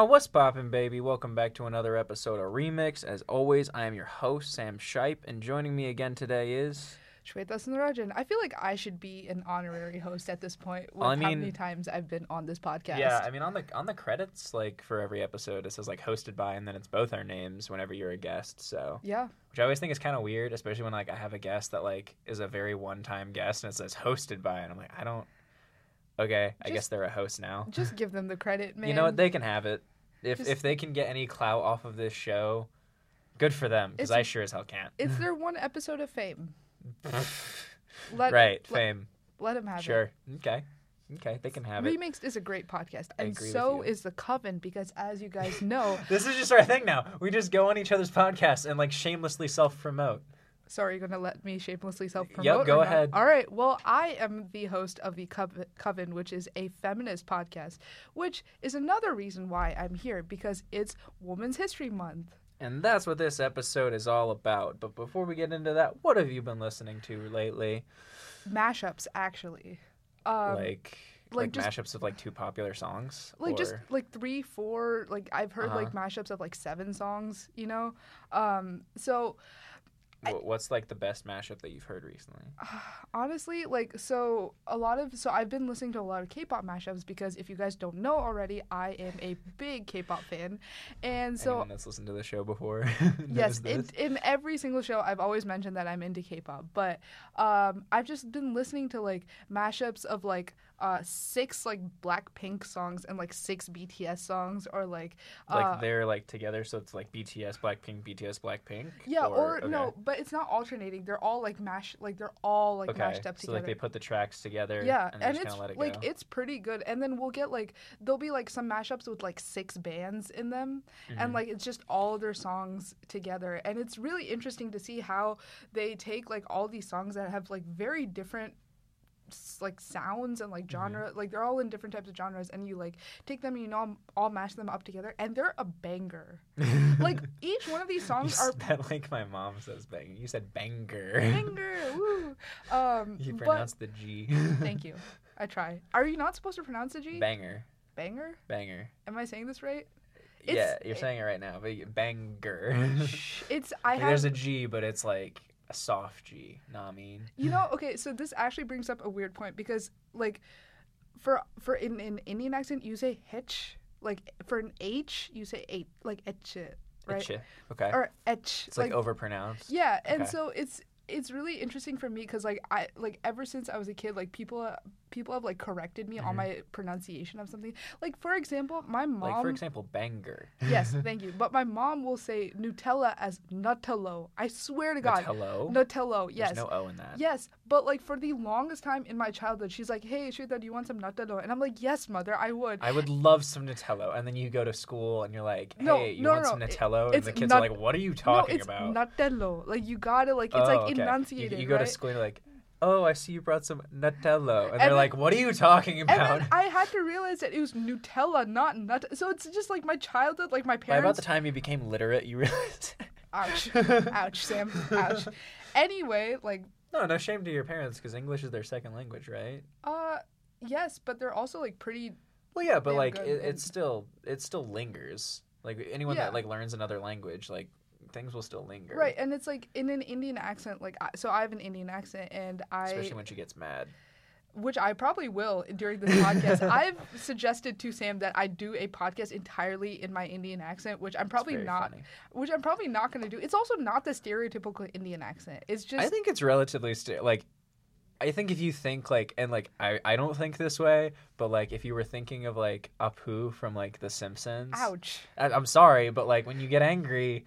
yo, what's poppin', baby? Welcome back to another episode of Remix. As always, I am your host, Sam Shipe, and joining me again today is. Shweta Sunarajan. I feel like I should be an honorary host at this point with Well, I how many times I've been on this podcast. Yeah, I mean on the on the credits, like for every episode, it says like hosted by, and then it's both our names whenever you're a guest. So, yeah. which I always think is kind of weird, especially when like I have a guest that like is a very one-time guest, and it says hosted by, and I'm like, I don't. Okay, I guess they're a host now. Just give them the credit, man. You know what? They can have it. If Just- if they can get any clout off of this show, good for them. Because It's- I sure as hell can't. It's their one episode of fame. Let, right, let, fame. let them have it. Sure. Okay. Okay, they can have it. Remixed is a great podcast, I and agree with so you. is the Coven because, as you guys know, This is just our thing now. We just go on each other's podcasts and like shamelessly self-promote. Sorry, you're gonna let me shamelessly self-promote. Yep, go ahead. All right. Well, I am the host of the Coven, Coven, which is a feminist podcast, which is another reason why I'm here because it's Women's History Month. And that's what this episode is all about. But before we get into that, what have you been listening to lately? mashups actually um like like like, just- mashups of like two popular songs? like just like three four like i've heard like Uh-huh. mashups of like seven songs you know um so What's like the best mashup that you've heard recently? honestly like so a lot of so i've been listening to a lot of k-pop mashups because if you guys don't know already i am a big k-pop fan and so Anyone that's listened to the show before? yes in, in every single show i've always mentioned that i'm into k-pop but um i've just been listening to like mashups of like uh six like blackpink songs and like six bts songs or like like uh, they're like together, so it's like BTS, Blackpink, BTS, Blackpink. yeah or, okay. no but it's not alternating. They're all like mashed, like they're all like Okay, mashed up so together like they put the tracks together. yeah and, and, just it's let it like it's pretty good. And then we'll get like there'll be like some mashups with like six bands in them and Mhm. like it's just all their songs together. And it's really interesting to see how they take like all these songs that have like very different like sounds and like Mm-hmm. genre like they're all in different types of genres and you like take them and you know all mash them up together and they're a banger like each one of these You songs are said that like my mom says banger You said banger. banger woo um you but pronounced the G. thank you i try are you not supposed to pronounce the g Banger. banger Banger. am i saying this right yeah, you're saying it right now, but banger. it's i Like, have There's a G, but it's like a soft G. Know I mean? You know, okay, so this actually brings up a weird point because like for for in in Indian accent you say hitch. Like for an H you say eight like etch right? Okay. Or etch. it's like, overpronounced. Yeah, and Okay. so it's it's really interesting for me because like I like ever since I was a kid like people people have like corrected me on Mhm. my pronunciation of something. Like for example, my mom Like for example, banger. Yes, thank you. But my mom will say Nutella as Nutello. I swear to God. Hello. Nutello, yes. There's no O in that. Yes, but like for the longest time in my childhood, she's like, "Hey, Shweta, do you want some Nutello?" And I'm like, "Yes, mother, I would." I would love some Nutello. and then you go to school and you're like, "Hey, No, you no, want no, some it- Nutella?" and the kids nut- are like, "What are you talking no, it's about?" Nutello. Like you gotta like it's Oh, like okay. You- enunciated, You, go right? to school and you're like, "Oh, I see you brought some Nutella," and, And they're then- like, "What are you talking about?" I had to realize that it was Nutella, not nut. So it's just like my childhood, like my parents. By about the time you became literate, you realized. Ouch, ouch, Sam, ouch. Anyway, like, no, no shame to your parents because English is their second language, right? uh, yes, but they're also like pretty. Well, yeah, but like it, and- it still it still lingers. Like anyone Yeah. that like learns another language, like things will still linger. Right, and it's like in an Indian accent, like I, so I have an Indian accent, and I Especially when she gets mad. which I probably will during this podcast. I've suggested to Sam that I do a podcast entirely in my Indian accent, which I'm probably not. funny. Which I'm probably not going to do. It's also not the stereotypical Indian accent. It's just I think it's relatively sta- like I think if you think like and like I I don't think this way, but like if you were thinking of like Apu from like The Simpsons. ouch. I, I'm sorry, but like when you get angry,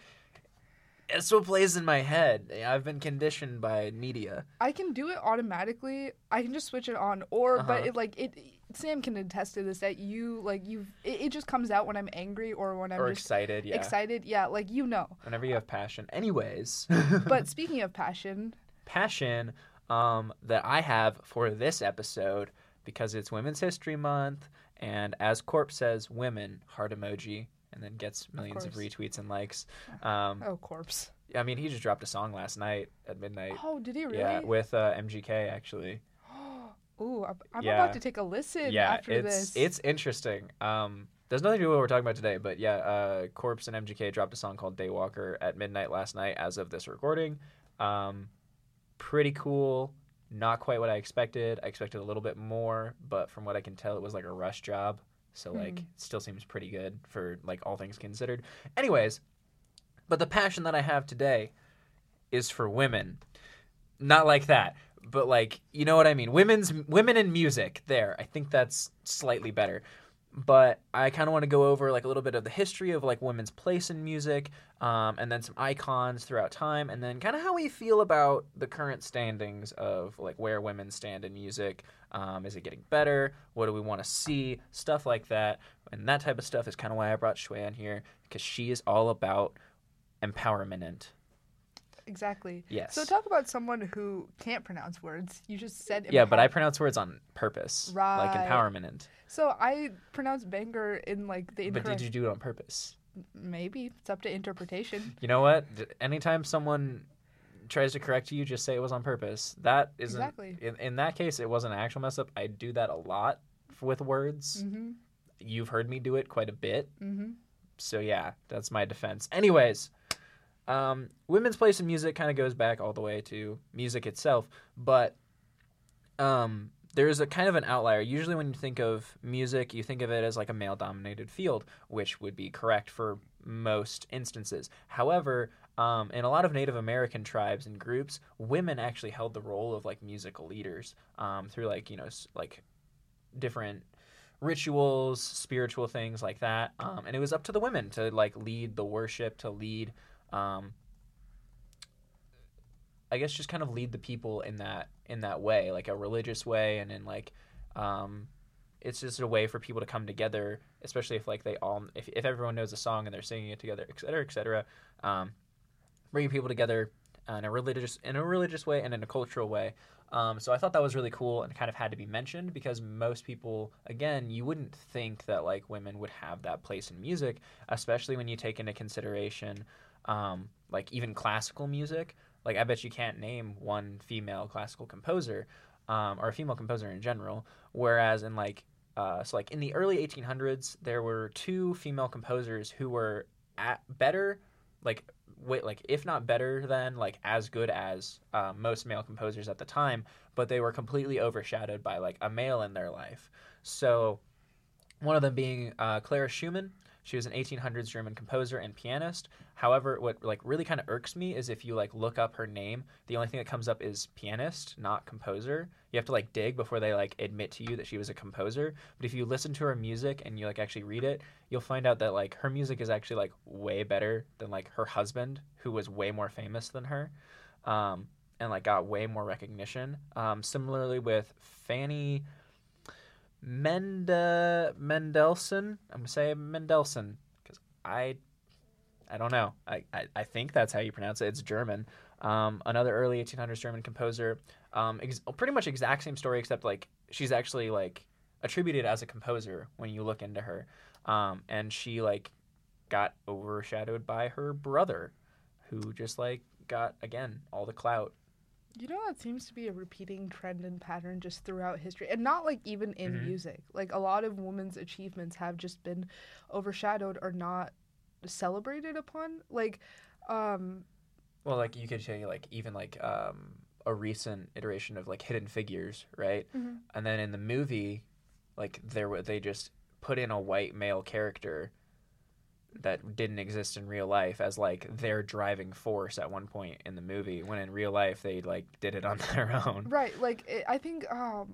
it's what plays in my head. I've been conditioned by media. I can do it automatically. I can just switch it on, or but Uh-huh. it like it. Sam can attest to this that you like you. It, it just comes out when I'm angry or when I'm or excited, yeah. excited. Yeah, like you know. Whenever you have passion. Anyways. But speaking of passion, passion um, that I have for this episode because it's Women's History Month, and as Corpse says, women heart emoji, and then gets millions of, course. retweets and likes. Um, oh corpse. I mean, he just dropped a song last night at midnight. Oh, did he really? Yeah, with uh, MGK actually. Ooh, I'm, I'm Yeah. about to take a listen yeah, after it's this. it's interesting. Um, There's nothing to do with what we're talking about today, but yeah, uh, Corpse and MGK dropped a song called Daywalker at midnight last night as of this recording. Um, pretty cool. Not quite what I expected. I expected a little bit more, but from what I can tell, it was like a rush job. So like, Hmm. it still seems pretty good for like all things considered. Anyways, but the passion that I have today is for women. Not like that, but like you know what I mean. Women's women in music. There, I think that's slightly better. But I kind of want to go over like a little bit of the history of like women's place in music, um, and then some icons throughout time, and then kind of how we feel about the current standings of like where women stand in music. Um, is it getting better? What do we want to see? Stuff like that, and that type of stuff is kind of why I brought Shui on here because she is all about empowerment. Exactly. Yes. So talk about someone who can't pronounce words. You just said Yeah, but I pronounce words on purpose, like Right. empowerment. So I pronounce banger in like the But did you do it on purpose? Maybe it's up to interpretation. You know what? Anytime someone tries to correct you, just say it was on purpose. That isn't. Exactly. In, in that case, it wasn't an actual mess up. I do that a lot with words. Mm-hmm. You've heard me do it quite a bit. Mm-hmm. So yeah, that's my defense. Anyways, um, women's place in music kind of goes back all the way to music itself, but um, there's a kind of an outlier. Usually, when you think of music, you think of it as like a male-dominated field, which would be correct for most instances. However, um, in a lot of Native American tribes and groups, women actually held the role of like musical leaders um, through like you know like different rituals, spiritual things like that. Um, and it was up to the women to like lead the worship, to lead, um, I guess, just kind of lead the people in that in that way, like a religious way, and in like, um, it's just a way for people to come together, especially if like they all, if, if everyone knows a song and they're singing it together, et cetera, et cetera. Um, bringing people together in a religious in a religious way and in a cultural way. Um, so I thought that was really cool and kind of had to be mentioned because most people, again, you wouldn't think that like women would have that place in music, especially when you take into consideration um, like even classical music. Like I bet you can't name one female classical composer um, or a female composer in general. Whereas in like uh, so like in the early 1800s, there were two female composers who were at better like wait like if not better than like as good as uh, most male composers at the time but they were completely overshadowed by like a male in their life. So one of them being uh, clara schumann she was an 1800s german composer and pianist. However what like really kind of irks me is if you like look up her name the only thing that comes up is pianist not composer. You have to like dig before they like admit to you that she was a composer. But if you listen to her music and you like actually read it you'll find out that like her music is actually like way better than like her husband who was way more famous than her um, and like got way more recognition. Um, similarly with fanny Mende Mendelssohn. I'm gonna say Mendelssohn because I I don't know. I, I, I think that's how you pronounce it. It's German. Um, another early 1800s German composer. Um, ex- pretty much exact same story, except like she's actually like attributed as a composer when you look into her. Um, and she like got overshadowed by her brother, who just like got again all the clout. You know that seems to be a repeating trend and pattern just throughout history, and not like even in Mhm. music. Like a lot of women's achievements have just been overshadowed or not celebrated upon. Like, um, Well, like you could say like even like um, a recent iteration of like Hidden Figures, right? Mhm. And then in the movie, like there were they just put in a white male character that didn't exist in real life as like their driving force at one point in the movie when in real life they like did it on their own. right? Like it, I think, um,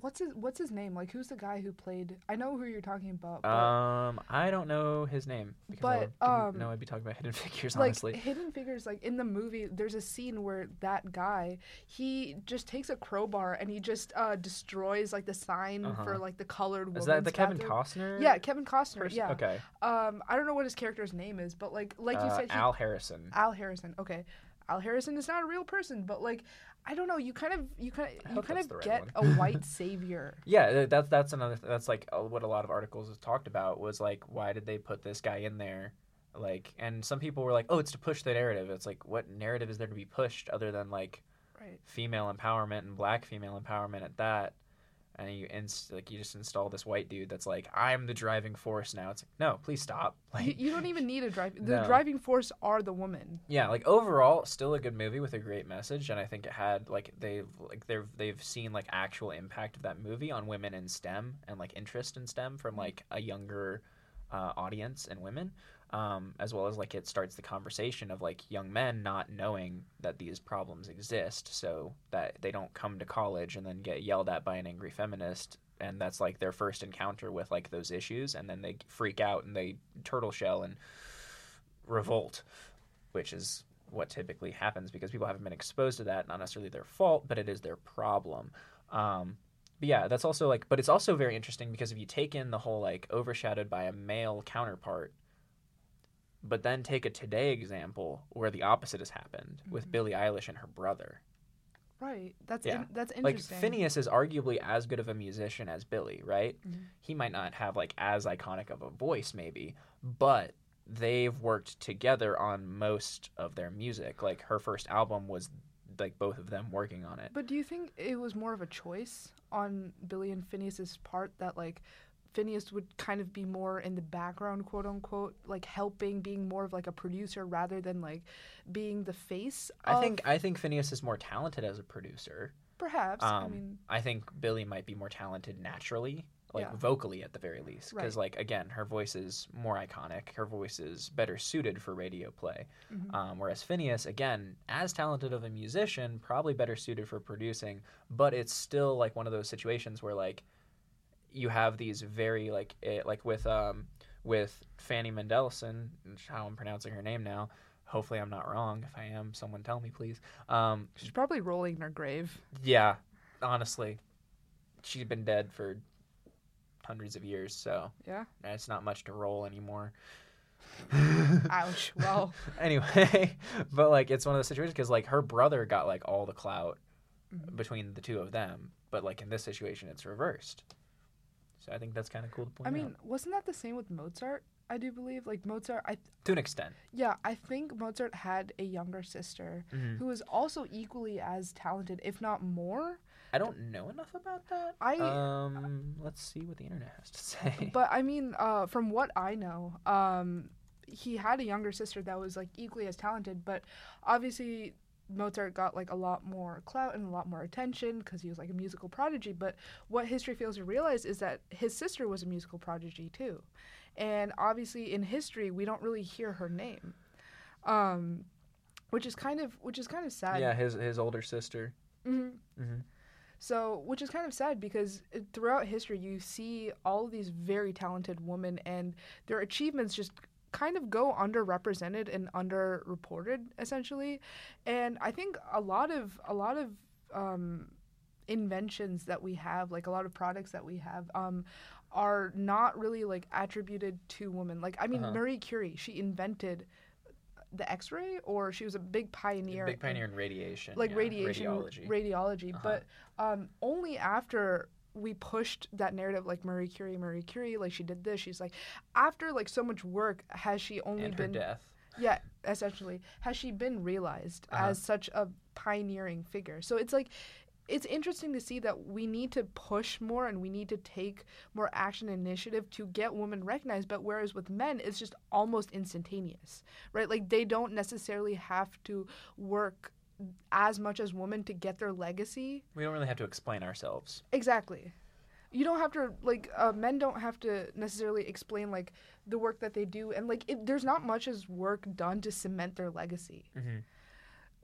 what's his what's his name? Like who's the guy who played? I know who you're talking about. But, Um, I don't know his name because I But, didn't um, know I'd be talking about Hidden Figures. like honestly, hidden figures like in the movie there's a scene where that guy he just takes a crowbar and he just uh destroys like the sign Uh-huh. for like the colored is that the Kevin. Costner? yeah kevin costner person? yeah Okay. um i don't know what his character's name is but like like you Uh, said he, Al Harrison. al harrison okay al harrison is not a real person but like i don't know you kind of you kind of you kind of right get a white savior Yeah, that's that's another that's like what a lot of articles have talked about was like why did they put this guy in there? Like and some people were like, "Oh, it's to push the narrative." It's like what narrative is there to be pushed other than like right female empowerment and black female empowerment at that? And you ins- like you just install this white dude that's like I'm the driving force now. It's like no, please stop. Like You, you don't even need a drive. The No. driving force are the women. yeah, like overall, still a good movie with a great message, and I think it had like they've like they've they've seen like actual impact of that movie on women in STEM and like interest in STEM from like a younger uh, audience and women, um, as well as like it starts the conversation of like young men not knowing that these problems exist, so that they don't come to college and then get yelled at by an angry feminist. And that's like their first encounter with like those issues, and then they freak out and they turtle shell and revolt, which is what typically happens because people haven't been exposed to that. Not necessarily their fault, but it is their problem. Um, but yeah, that's also like, but it's also very interesting because if you take in the whole like overshadowed by a male counterpart, but then take a today example where the opposite has happened with Mhm. Billie Eilish and her brother. Right. That's Yeah. in, that's interesting. Like. Phineas is arguably as good of a musician as Billie, right? Mhm. He might not have like as iconic of a voice, maybe, but they've worked together on most of their music. Like her first album was like both of them working on it. But do you think it was more of a choice on Billie and Phineas's part that like Phineas would kind of be more in the background, quote unquote, like helping, being more of like a producer rather than like being the face? I of- think I think Phineas is more talented as a producer. perhaps. I Um, mean, I think Billie might be more talented naturally, like Yeah. vocally at the very least, because Right. like again, her voice is more iconic. Her voice is better suited for radio play. Mhm. Um, whereas Phineas, again, as talented of a musician, probably better suited for producing. But it's still like one of those situations where like you have these very like it, like with um with Fanny Mendelssohn, how I'm pronouncing her name now. Hopefully, I'm not wrong. If I am, someone tell me, please. Um, she's probably rolling in her grave. yeah, honestly, she's been dead for hundreds of years, so Yeah. it's not much to roll anymore. Ouch. Well, anyway, but like it's one of those situations because like her brother got like all the clout Mhm. between the two of them, but like in this situation, it's reversed. So I think that's kind of cool to point I mean, out wasn't that the same with Mozart? I do believe like Mozart. I to an extent. yeah, I think Mozart had a younger sister Mhm. who was also equally as talented, if not more. I don't know enough about that. I- um, let's see what the internet has to say. But I mean, uh, from what I know, um, he had a younger sister that was like equally as talented. But obviously, Mozart got like a lot more clout and a lot more attention because he was like a musical prodigy. But what history fails to realize is that his sister was a musical prodigy too, and obviously in history we don't really hear her name, um, which is kind of which is kind of sad. yeah, his his older sister. hmm hmm So, which is kind of sad because uh, throughout history, you see all of these very talented women, and their achievements just kind of go underrepresented and underreported, essentially. And I think a lot of a lot of um, inventions that we have, like a lot of products that we have, um, are not really like attributed to women. Like, I mean, Uh-huh. Marie Curie, she invented the X-ray, or she was a big pioneer. Big in- pioneer in radiation. like yeah, radiation radiology. radiology, Uh-huh. but um, only after we pushed that narrative like Marie Curie, Marie Curie, like she did this. She's like, after like so much work, has she only and been death. yeah, essentially, has she been realized Uh-huh. as such a pioneering figure? So it's like, it's interesting to see that we need to push more and we need to take more action initiative to get women recognized. But whereas with men, it's just almost instantaneous, right? Like they don't necessarily have to work as much as women to get their legacy. We don't really have to explain ourselves. Exactly. You don't have to like uh, men don't have to necessarily explain like the work that they do and like it, there's not much as work done to cement their legacy, hmm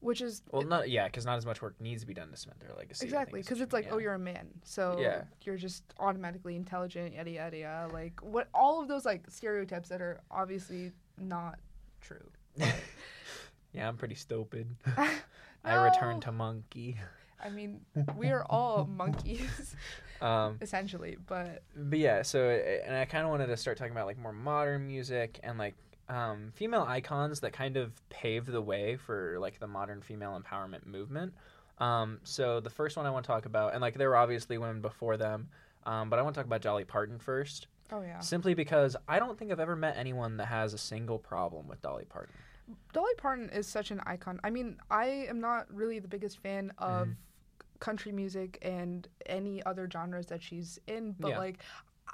which is Well, not yeah, because not as much work needs to be done to cement their legacy. Exactly because it's like yeah. oh you're a man so Yeah. you're just automatically intelligent yada yada yada like what all of those like stereotypes that are obviously not true. yeah, I'm pretty stupid. Return No. to monkey. I mean we are all monkeys Um, essentially, but but yeah, so and I kind of wanted to start talking about like more modern music and like um, female icons that kind of paved the way for like the modern female empowerment movement. Um, so the first one I want to talk about, and like there were obviously women before them, um, but I want to talk about Dolly Parton first, oh yeah. simply because I don't think I've ever met anyone that has a single problem with Dolly Parton. Dolly Parton is such an icon. I mean, I am not really the biggest fan of mm-hmm. country music and any other genres that she's in, but Yeah. like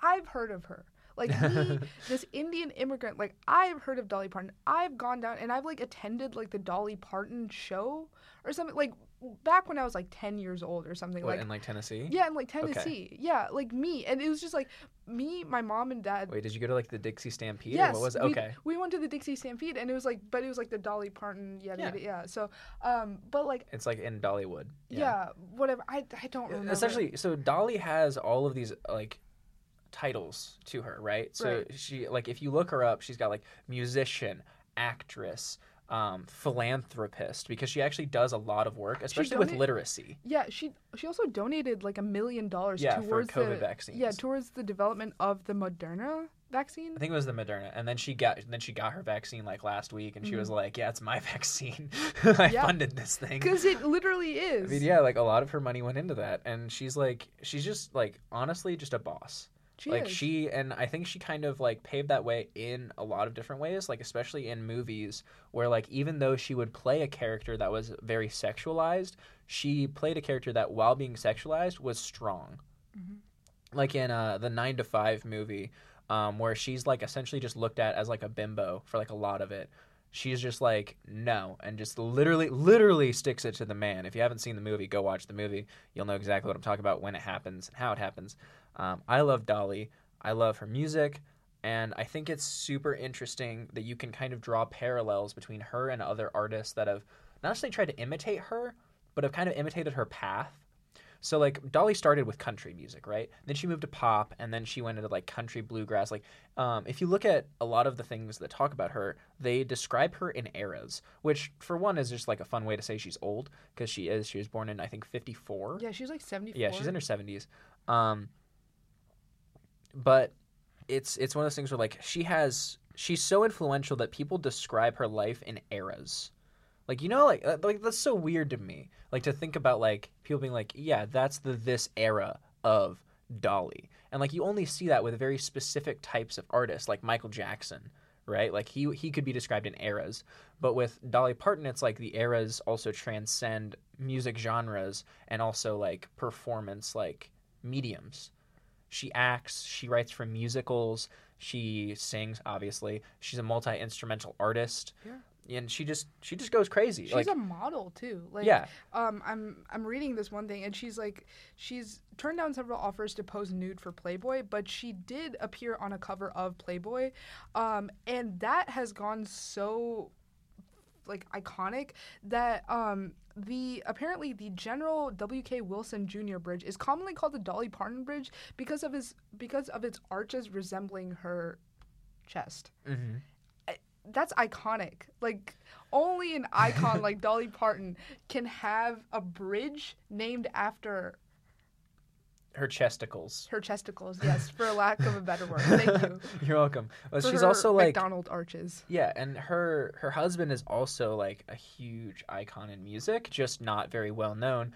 I've heard of her. Like me, this Indian immigrant, like I've heard of Dolly Parton. I've gone down and I've like attended like the Dolly Parton show or something like back when I was like 10 years old or something What, like in like Tennessee? yeah, in like Tennessee. Yeah, like me. And it was just like me, my mom and dad Wait, did you go to like the Dixie Stampede? Yes, what was it? Okay. we went to the Dixie Stampede, and it was like, but it was like the Dolly Parton, yeah, Yeah. yeah. yeah. So, um, but like, It's like in Dollywood. yeah, whatever. I, I don't remember. Essentially, so Dolly has all of these like titles to her, right? So Right. she like if you look her up, she's got like musician, actress, um, philanthropist because she actually does a lot of work, especially with literacy. Yeah, she she also donated like a million dollars Yeah, for towards COVID the vaccines. yeah towards the development of the Moderna vaccine. I think it was the Moderna, and then she got then she got her vaccine like last week, and she was like, "Yeah, it's my vaccine. I Mm-hmm. Yeah. funded this thing." Because it literally is." I mean, yeah, like a lot of her money went into that, and she's like, she's just like honestly just a boss. She like is. she and I think she kind of like paved that way in a lot of different ways, like especially in movies where like even though she would play a character that was very sexualized, she played a character that while being sexualized was strong. Mm-hmm. Like in uh, the Nine to Five movie, um, where she's like essentially just looked at as like a bimbo for like a lot of it. She's just like no, and just literally, literally sticks it to the man. If you haven't seen the movie, go watch the movie. You'll know exactly what I'm talking about when it happens and how it happens. Um, I love Dolly. I love her music, and I think it's super interesting that you can kind of draw parallels between her and other artists that have not necessarily tried to imitate her, but have kind of imitated her path. So like Dolly started with country music, right? Then she moved to pop, and then she went into like country bluegrass. Like, um, if you look at a lot of the things that talk about her, they describe her in eras, which for one is just like a fun way to say she's old because she is. She was born in I think fifty four. yeah, she's like seventy. Yeah, she's in her seventies. Um, but it's it's one of those things where like she has she's so influential that people describe her life in eras. Like you know, like uh, like that's so weird to me. Like to think about like people being like, yeah, that's the this era of Dolly, and like you only see that with very specific types of artists, like Michael Jackson, right? Like he he could be described in eras, but with Dolly Parton, it's like the eras also transcend music genres and also like performance like mediums. She acts, she writes for musicals, she sings. Obviously, she's a multi instrumental artist. Yeah. And she just she just goes crazy. She's like a model too. Like yeah, um I'm I'm reading this one thing and she's like she's turned down several offers to pose nude for Playboy, but she did appear on a cover of Playboy. Um and that has gone so like iconic that um the apparently the General W.K. Wilson Jr. Bridge is commonly called the Dolly Parton Bridge because of his because of its arches resembling her chest. hmm That's iconic. Like only an icon like Dolly Parton can have a bridge named after her chesticles. her chesticles. Yes, for lack of a better word. Thank you. You're welcome. For she's also like McDonald arches. Yeah, and her her husband is also like a huge icon in music, just not very well known.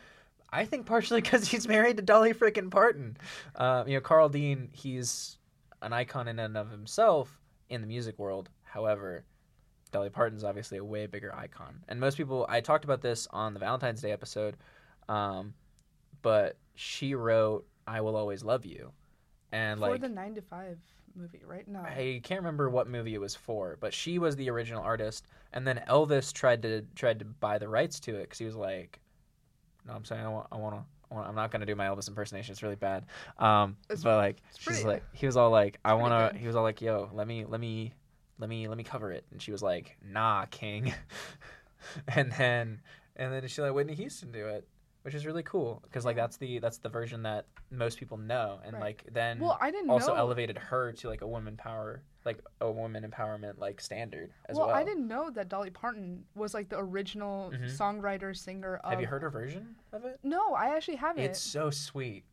I think partially because he's married to Dolly frickin' Parton. Uh, you know, Carl Dean, he's an icon in and of himself in the music world. However, Dolly Parton's obviously a way bigger icon. And most people, I talked about this on the Valentine's Day episode, um, but she wrote "I Will Always Love You," and for like the nine to five movie, right? No. I can't remember what movie it was for, but she was the original artist, and then Elvis tried to tried to buy the rights to it because he was like, "No, I'm saying I want, I want to." I'm not gonna do my Elvis impersonation. It's really bad. Um, It's- but like, she's like, he was all like, "I want to." good. He was all like, "Yo, let me, let me, let me, let me cover it," and she was like, "Nah, King." and then, and then she let Whitney Houston do it, which is really cool because like that's the that's the version that most people know, and Right. like then Well, I didn't also know. elevated her to like a woman power like a woman empowerment like standard as well, well, I didn't know that Dolly Parton was like the original Mhm. songwriter singer of. have you heard her version of it No, I actually haven't. it's so sweet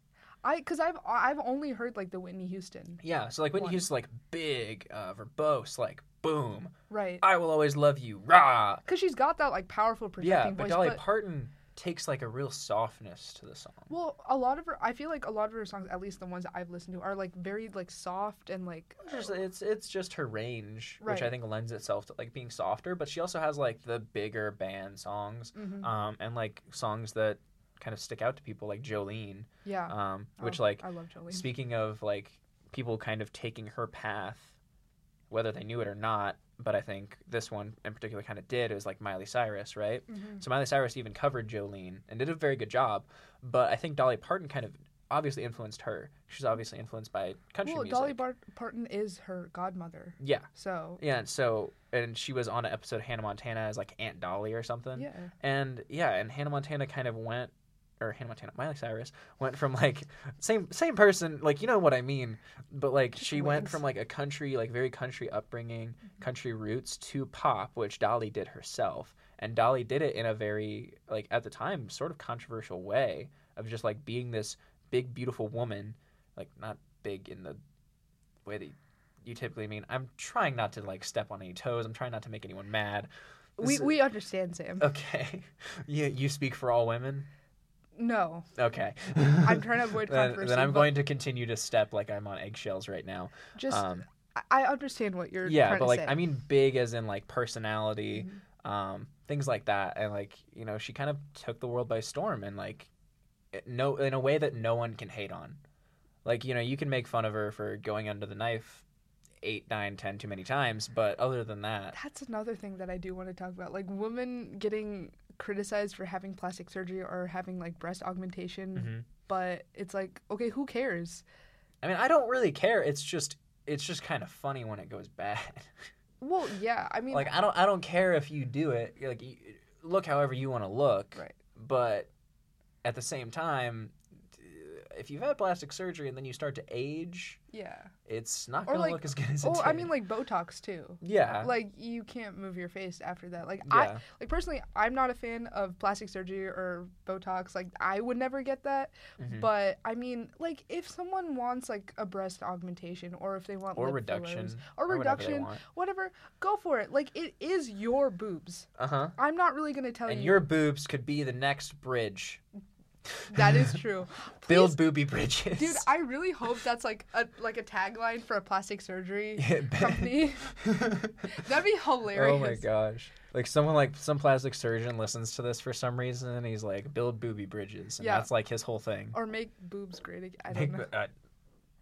I because I've I've only heard like the Whitney Houston. yeah so like Whitney One. Houston's like big uh verbose like boom Right. I will always love you rah Because she's got that like powerful projecting yeah but voice. Dolly but Parton takes like a real softness to the song well, a lot of her, I feel like a lot of her songs, at least the ones that I've listened to, are like very like soft and like. Just- it's it's just her range which I think lends itself to like being softer but she also has like the bigger band songs Mhm. um and like songs that kind of stick out to people, like Jolene, Yeah. um, which Oh, like I love Jolene. speaking of like people kind of taking her path, whether they knew it or not. But I think this one in particular kind of did. It was like Miley Cyrus, right? Mhm. So Miley Cyrus even covered Jolene and did a very good job. But I think Dolly Parton kind of obviously influenced her. She's obviously influenced by country Well, music. Dolly Bar- Parton is her godmother, yeah, so yeah. And so and she was on an episode of Hannah Montana as like Aunt Dolly or something. yeah. And yeah, and Hannah Montana kind of went, or Hannah Montana, Miley Cyrus went from like same same person, like you know what I mean, but like she went from like a country, like very country upbringing, mm-hmm. country roots to pop, which Dolly did herself, and Dolly did it in a very like at the time sort of controversial way of just like being this big beautiful woman, like not big in the way that you typically mean. I'm trying not to like step on any toes. I'm trying not to make anyone mad. We This- we understand Sam. Okay. You you speak for all women? No, Okay. I'm trying to avoid then, controversy. then I'm but going to continue to step like I'm on eggshells right now. just Um I- understand what you're. yeah, trying but to like say. I mean big as in like personality, Mhm. um things like that and like, you know, she kind of took the world by storm and like it- no in a way that no one can hate on. Like, you know, you can make fun of her for going under the knife eight, nine, ten too many times, but other than that, That's another thing that I do want to talk about. Like women getting criticized for having plastic surgery or having like breast augmentation, Mhm. but it's like, okay, who cares? I mean, I don't really care. It's just it's just kind of funny when it goes bad. Well, yeah, I mean, like I don't I don't care if you do it. Like you, look however you want to look. Right. But at the same time, if you've had plastic surgery and then you start to age, yeah. it's not Or, going like- to look as good as it Oh, I mean, like Botox too. yeah. Like you can't move your face after that. Like I, like personally, I'm not a fan of plastic surgery or Botox. Like I would never get that. Mhm. But I mean, like if someone wants like a breast augmentation or if they want or reduction fillers or whatever they reduction, want. whatever, go for it. Like it is your boobs. Uh-huh. I'm not really gonna tell And you. And your boobs could be the next bridge. That is true. Build booby bridges. Dude, I really hope that's like a like a tagline for a plastic surgery company. That'd be hilarious. Oh my gosh. Like someone like some plastic surgeon listens to this for some reason and he's like build booby bridges and Yeah. that's like his whole thing. Or make boobs great again. I Make- don't know. uh,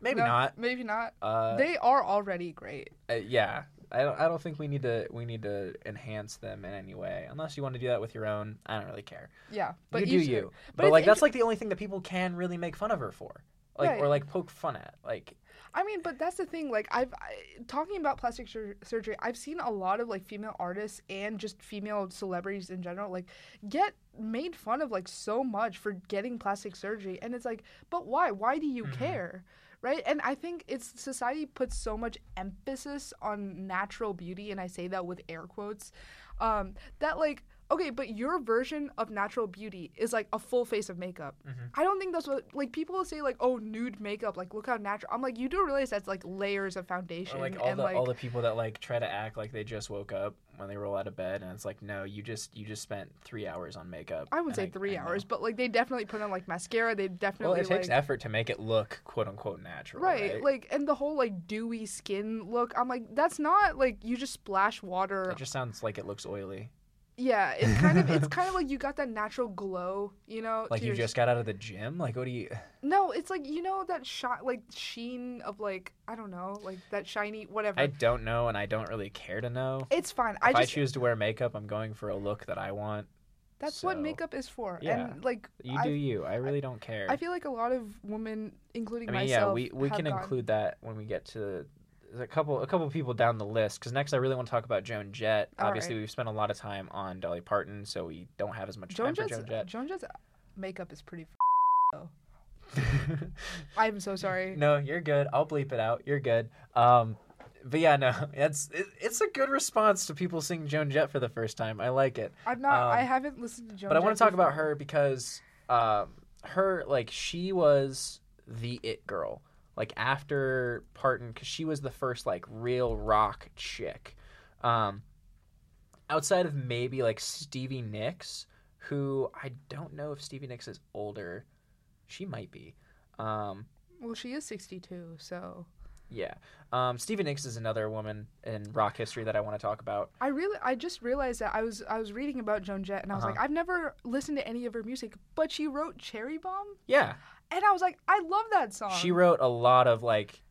maybe No, not. Maybe not. Uh, they are already great. uh, yeah. I don't, I don't think we need to we need to enhance them in any way unless you want to do that with your own. I don't really care. Yeah, but you do should- you. but But, like that's like the only thing that people can really make fun of her for. Like Right. or like poke fun at. Like I mean, but that's the thing. Like, I've I, talking about plastic sur- surgery. I've seen a lot of like female artists and just female celebrities in general, like get made fun of like so much for getting plastic surgery, and it's like, but why? Why do you Mhm. care? Right? And I think it's society puts so much emphasis on natural beauty, and I say that with air quotes, um, that like. Okay, but your version of natural beauty is like a full face of makeup. Mhm. I don't think that's what like people will say like oh nude makeup like look how natural. I'm like you do realize that's like layers of foundation or like all and the like all the people that like try to act like they just woke up when they roll out of bed and it's like no you just you just spent three hours on makeup. I wouldn't And say three I hours, but like they definitely put on like mascara. They definitely Well, it takes like effort to make it look quote unquote natural. right, Right. like and the whole like dewy skin look. I'm like that's not like you just splash water. it just sounds like it looks oily. Yeah, it's kind of it's kind of like you got that natural glow, you know. Like you your just got out of the gym. Like what do you? No, it's like you know that shot like sheen of like I don't know like that shiny whatever. I don't know, and I don't really care to know. it's fine. If I I, choose to wear makeup, I'm going for a look that I want. that's what makeup is for. Yeah. And like You I do you. I really don't care. I feel like a lot of women, including I mean, myself, yeah, we, we have can gotten- include that when we get to a couple a couple people down the list because next I really want to talk about Joan Jett. All Obviously, right. we've spent a lot of time on Dolly Parton, so we don't have as much Joan time for Joan Jett. Joan Jett's makeup is pretty. F- though. I'm so sorry. no, you're good. I'll bleep it out. You're good. Um, but yeah, no, it's it, it's a good response to people seeing Joan Jett for the first time. I like it. I'm not. I um, haven't listened to Joan. but I want to talk before. about her because um, her like she was the it girl. Like after Parton, because she was the first like real rock chick. Um, outside of maybe like Stevie Nicks, who I don't know if Stevie Nicks is older. She might be. Um, Well, she is 62, so Yeah. Um, Stevie Nicks is another woman in rock history that I want to talk about. I really, I just realized that I was, I was reading about Joan Jett, and I was Uh-huh. like, I've never listened to any of her music, but she wrote Cherry Bomb, Yeah. And I was like, I love that song. She wrote a lot of like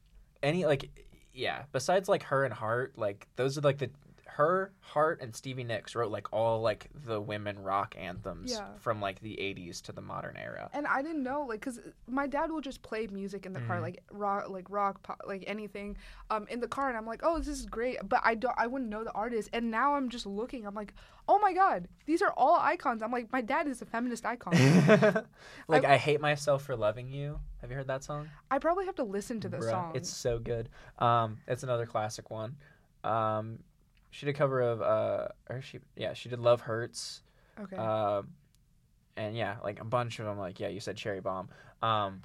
any like yeah, besides like her and Heart, like those are like the her, Heart, and Stevie Nicks wrote like all like the women rock anthems Yeah. from like the 80s to the modern era. and I didn't know, like, cause my dad will just play music in the car, Mhm. like rock, like rock, pop, like anything, um, in the car, and I'm like, oh, this is great, but I don't, I wouldn't know the artist, and now I'm just looking, I'm like, oh my god, these are all icons. I'm like, my dad is a feminist icon. like I, hate myself for loving you. Have you heard that song? I probably have to listen to the Bruh, song. It's so good. Um, it's another classic one. Um, she did a cover of uh, or she yeah she did Love Hurts. okay. Uh, and yeah, like a bunch of them. Like yeah, you said Cherry Bomb. Um,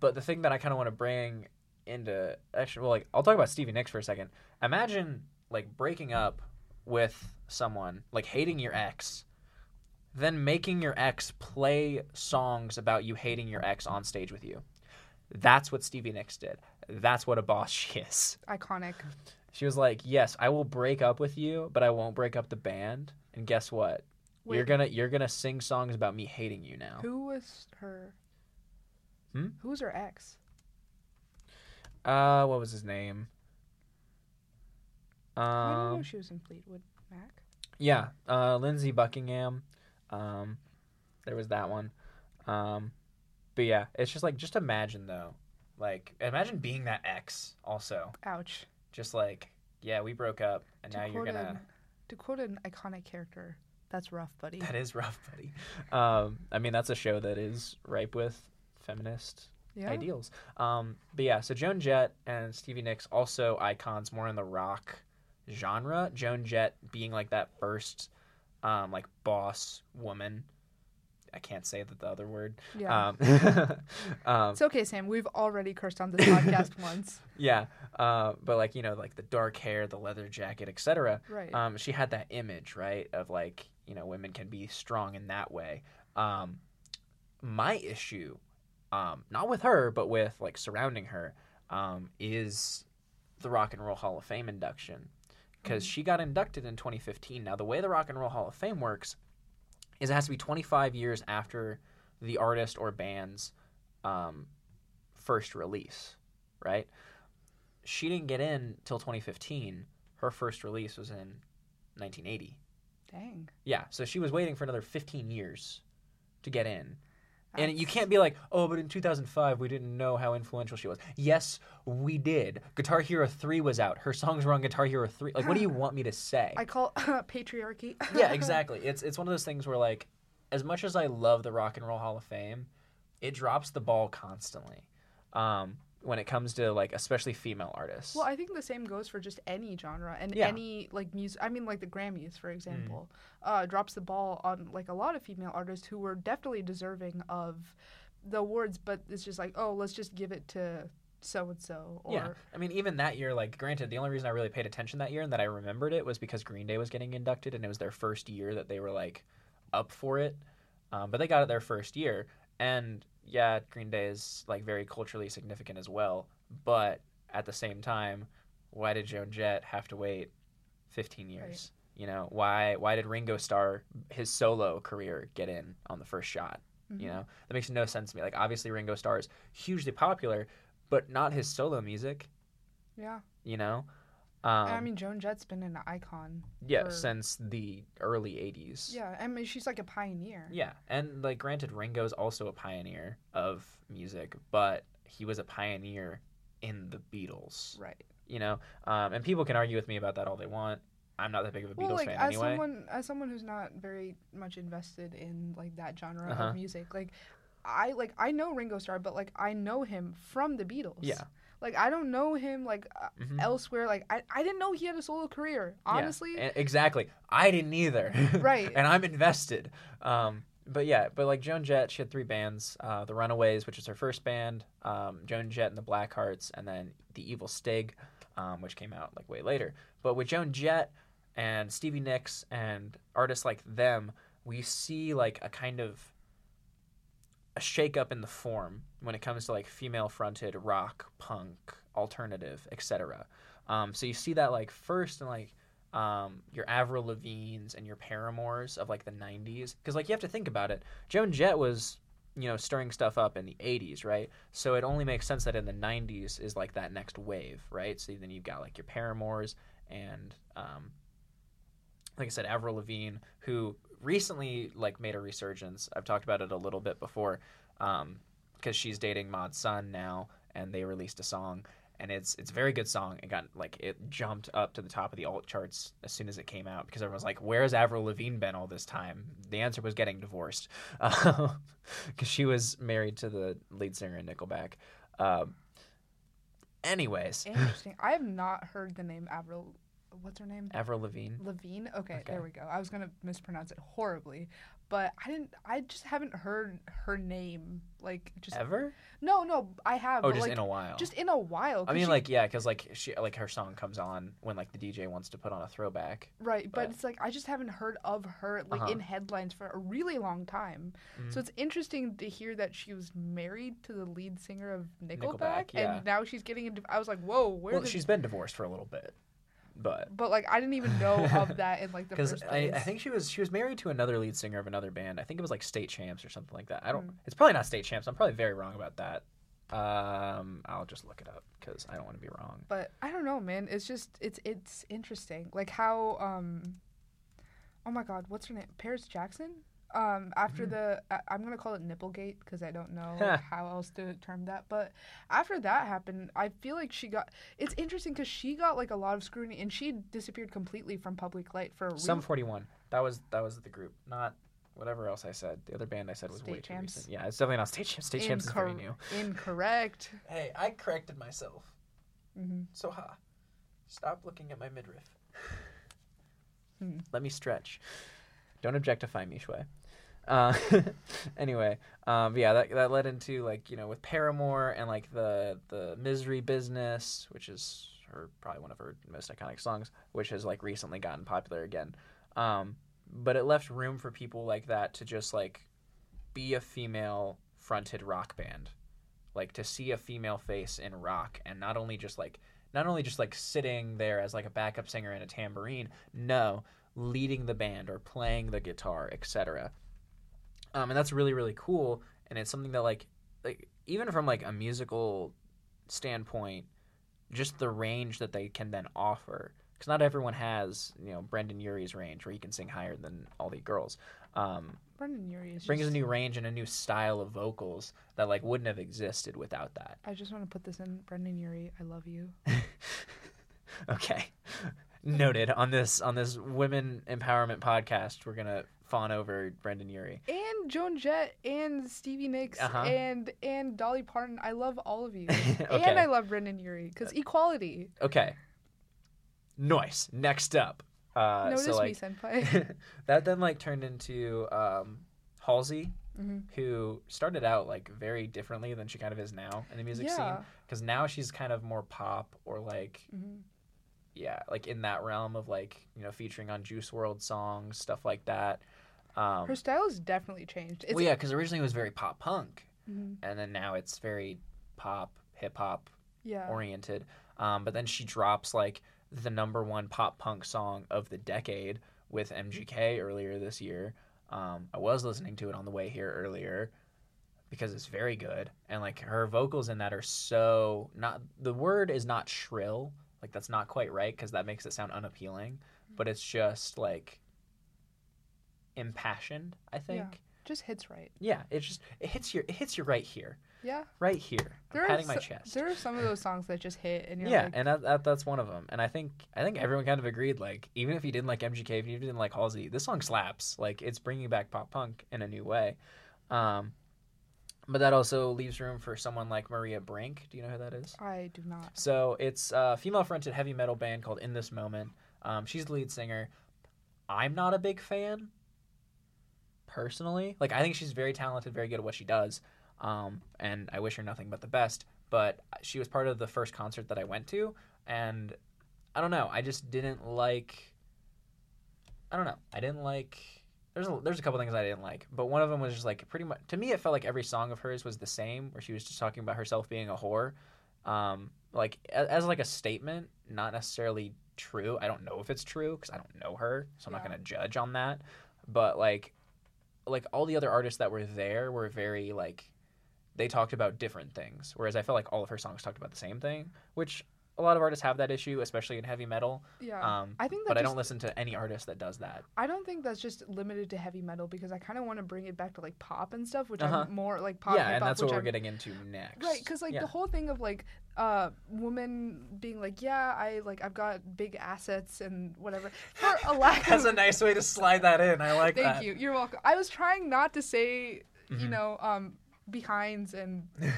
but the thing that I kind of want to bring into actually, well, like I'll talk about Stevie Nicks for a second. Imagine like breaking up with someone, like hating your ex, then making your ex play songs about you hating your ex on stage with you. That's what Stevie Nicks did. That's what a boss she is. Iconic. She was like, "Yes, I will break up with you, but I won't break up the band." And guess what? You're gonna you're gonna sing songs about me hating you now. Who was her? Hmm? Who was her ex? Uh, what was his name? I didn't know Um, she was in Fleetwood Mac. yeah, uh, Lindsey Buckingham. Um, there was that one. Um, but yeah, it's just like just imagine though, like imagine being that ex also. Ouch. Just like yeah, we broke up, and To now you're gonna. an- to quote an iconic character, that's rough, buddy. That is rough, buddy. Um, I mean, that's a show that is ripe with feminist yeah. ideals. Um, but yeah, so Joan Jett and Stevie Nicks also icons more in the rock genre. Joan Jett being like that first, um, like boss woman. I can't say that the other word. Yeah. Um, um, it's okay, Sam. We've already cursed on this podcast once. yeah, uh, but like you know, like the dark hair, the leather jacket, etc. Right. um, she had that image, right, of like you know women can be strong in that way. Um, my issue, um, not with her, but with like surrounding her, um, is the Rock and Roll Hall of Fame induction because Mhm. she got inducted in 2015. Now the way the Rock and Roll Hall of Fame works is it has to be 25 years after the artist or band's um, first release, right? She didn't get in till 2015. Her first release was in 1980. Dang. Yeah, so she was waiting for another 15 years to get in. And you can't be like, oh, but in 2005 we didn't know how influential she was. Yes, we did. Guitar Hero 3 was out. Her songs were on Guitar Hero 3. Like, what do you want me to say? I call patriarchy. yeah, exactly. It's it's one of those things where like, as much as I love the Rock and Roll Hall of Fame, it drops the ball constantly. Um, when it comes to like especially female artists. Well, I think the same goes for just any genre and Yeah. any like music. I mean, like the Grammys, for example, uh, drops the ball on like a lot of female artists who were definitely deserving of the awards, but it's just like, oh, let's just give it to so and so. Yeah, I mean, even that year, like, granted, the only reason I really paid attention that year and that I remembered it was because Green Day was getting inducted, and it was their first year that they were like up for it. Um, but they got it their first year, and yeah, Green Day is like very culturally significant as well. But at the same time, why did Joan Jett have to wait 15 years? You know, why why did Ringo Starr his solo career get in on the first shot? Mhm. You know, that makes no sense to me. Like, obviously, Ringo Starr is hugely popular, but not his solo music. yeah. You know, um, I mean, Joan Jett's been an icon. yeah, for- since the early '80s. Yeah, I mean, she's like a pioneer. Yeah, and like, granted, Ringo's also a pioneer of music, but he was a pioneer in the Beatles. Right. You know, um, and people can argue with me about that all they want. I'm not that big of a Beatles Well, like fan as anyway. someone as someone who's not very much invested in like that genre Uh-huh. of music, like I like I know Ringo Starr, but like I know him from the Beatles. Yeah. Like I don't know him like uh, Mhm. elsewhere. Like I, I didn't know he had a solo career. Honestly. Yeah, exactly. I didn't either. Right. and I'm invested. Um, but yeah, but like Joan Jett, she had three bands: uh, the Runaways, which is her first band, um, Joan Jett and the Blackhearts, and then the Evil Stig, um, which came out like way later. But with Joan Jett and Stevie Nicks and artists like them, we see like a kind of a shakeup in the form when it comes to like female fronted rock, punk, alternative, etc. Um, so you see that like first in like um, your Avril Lavigne's and your Paramores of like the 90s. Because like you have to think about it. Joan Jett was, you know, stirring stuff up in the 80s, right? So it only makes sense that in the 90s is like that next wave, right? So then you've got like your Paramours and, um, like I said, Avril Lavigne, who recently like made a resurgence. I've talked about it a little bit before, because she's dating Mod Sun now, and they released a song, and it's it's a very good song. It got like it jumped up to the top of the alt charts as soon as it came out because everyone's like, "Where's Avril Lavigne been all this time?" The answer was getting divorced, because she was married to the lead singer in Nickelback. Um, anyways, Interesting. I have not heard the name Avril. What's her name? Avril Levine. Levine. Okay, Okay. there we go. I was gonna mispronounce it horribly, but I didn't. I just haven't heard her name. Like just Ever? no, no. I have. Oh, just like, in a while. just in a while. I mean, she- like, yeah, because like she, like her song comes on when like the DJ wants to put on a throwback. right, but but- it's like I just haven't heard of her like Uh-huh. in headlines for a really long time. Mhm. So it's interesting to hear that she was married to the lead singer of Nickelback, Nickelback, yeah. and now she's getting into. I was like, whoa, where well, did? she's been divorced for a little bit, but But like, I didn't even know of that in like the because first I, place. I think she was she was married to another lead singer of another band. I think it was like State Champs or something like that. I don't. Hmm. It's probably not State Champs. I'm probably very wrong about that. Um, I'll just look it up because I don't want to be wrong. but I don't know, man. It's just it's it's interesting, like how um, oh my God, what's her name? Paris Jackson. Um, after Mhm. the I, I'm gonna call it Nipplegate because I don't know how else to term that. But after that happened, I feel like she got. It's interesting because she got like a lot of scrutiny and she disappeared completely from public light for a Sum 41. That was that was the group, not whatever else I said. The other band I said was way State too recent. Yeah, it's definitely not State Champs. State Champs is very new. Incorrect. Hey, I corrected myself. hmm So ha. Stop looking at my midriff. Hmm. Let me stretch. Don't objectify me, Shui. Uh, anyway, um, yeah, that that led into like you know with Paramore and like the the Misery Business, which is her probably one of her most iconic songs, which has like recently gotten popular again. Um, but it left room for people like that to just like be a female fronted rock band, like to see a female face in rock, and not only just like not only just like sitting there as like a backup singer and a tambourine, no, leading the band or playing the guitar, etc. Um, and that's really really cool, and it's something that like like even from like a musical standpoint, just the range that they can then offer. Because not everyone has, you know, Brendon Urie's range where he can sing higher than all the girls. Um, Brendon Urie brings just, a new range and a new style of vocals that like wouldn't have existed without that. I just want to put this in. Brendon Urie, I love you. okay, noted on this on this women empowerment podcast. We're gonna fawn over Brendon Urie. and Joan Jett and Stevie Nicks Uh-huh. and and Dolly Parton. I love all of you, okay, and I love Brendon Urie because equality. okay. Nice. Next up, uh, Notice so like me, senpai. that then like turned into um, Halsey, Mhm. who started out like very differently than she kind of is now in the music scene. Because now she's kind of more pop or like Mhm. yeah, like in that realm of like you know featuring on Juice WRLD songs, stuff like that. Um, Her style has definitely changed. It's, well, yeah, because originally it was very pop punk, Mhm. and then now it's very pop hip hop yeah. oriented. Um, but then she drops like the number one pop punk song of the decade with MGK earlier this year. Um, I was listening to it on the way here earlier because it's very good, and like her vocals in that are so not. The word is not shrill, like that's not quite right because that makes it sound unappealing. But it's just like impassioned. I think. Just hits right. Yeah, it just it hits your it hits you right here, Yeah. right here. There I'm are patting my chest. There are some of those songs that just hit, and you're yeah, like, and that, that, that's one of them. And I think I think everyone kind of agreed. Like, even if you didn't like MGK, if you didn't like Halsey, this song slaps. Like, it's bringing back pop punk in a new way. Um, but that also leaves room for someone like Maria Brink. Do you know who that is? I do not. So it's a female-fronted heavy metal band called In This Moment. Um, she's the lead singer. I'm not a big fan, personally. Like I think she's very talented, very good at what she does, um, and I wish her nothing but the best. But she was part of the first concert that I went to, and I don't know. I just didn't like. I don't know. I didn't like. there's a, there's a couple things I didn't like, but one of them was just like pretty much to me it felt like every song of hers was the same, where she was just talking about herself being a whore, um, like as, as like a statement, not necessarily true. I don't know if it's true because I don't know her, so I'm not gonna judge on that. But like, like all the other artists that were there were very like, they talked about different things, whereas I felt like all of her songs talked about the same thing, which a lot of artists have that issue, especially in heavy metal. Yeah. Um, I think that but I don't listen to any artist that does that. I don't think that's just limited to heavy metal because I kind of want to bring it back to like pop and stuff, which Uh-huh. I'm more like pop. yeah, and that's what we're I'm- getting into next. Right, because like yeah. the whole thing of like uh women being like, yeah, I like I've got big assets and whatever. For a lack That's of a nice way to slide that in. I like thank that. you, you're welcome. I was trying not to say, you Mhm. know, um behinds and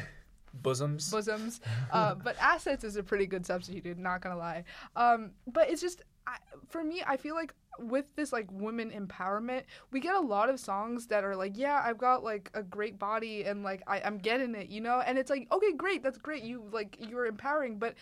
Bosoms. bosoms, uh, but assets is a pretty good substitute. Not gonna lie. Um, but it's just I, for me, I feel like with this like women empowerment, we get a lot of songs that are like, yeah, I've got like a great body and like I, I'm getting it, you know, and it's like, okay, great, that's great, you like you're empowering, but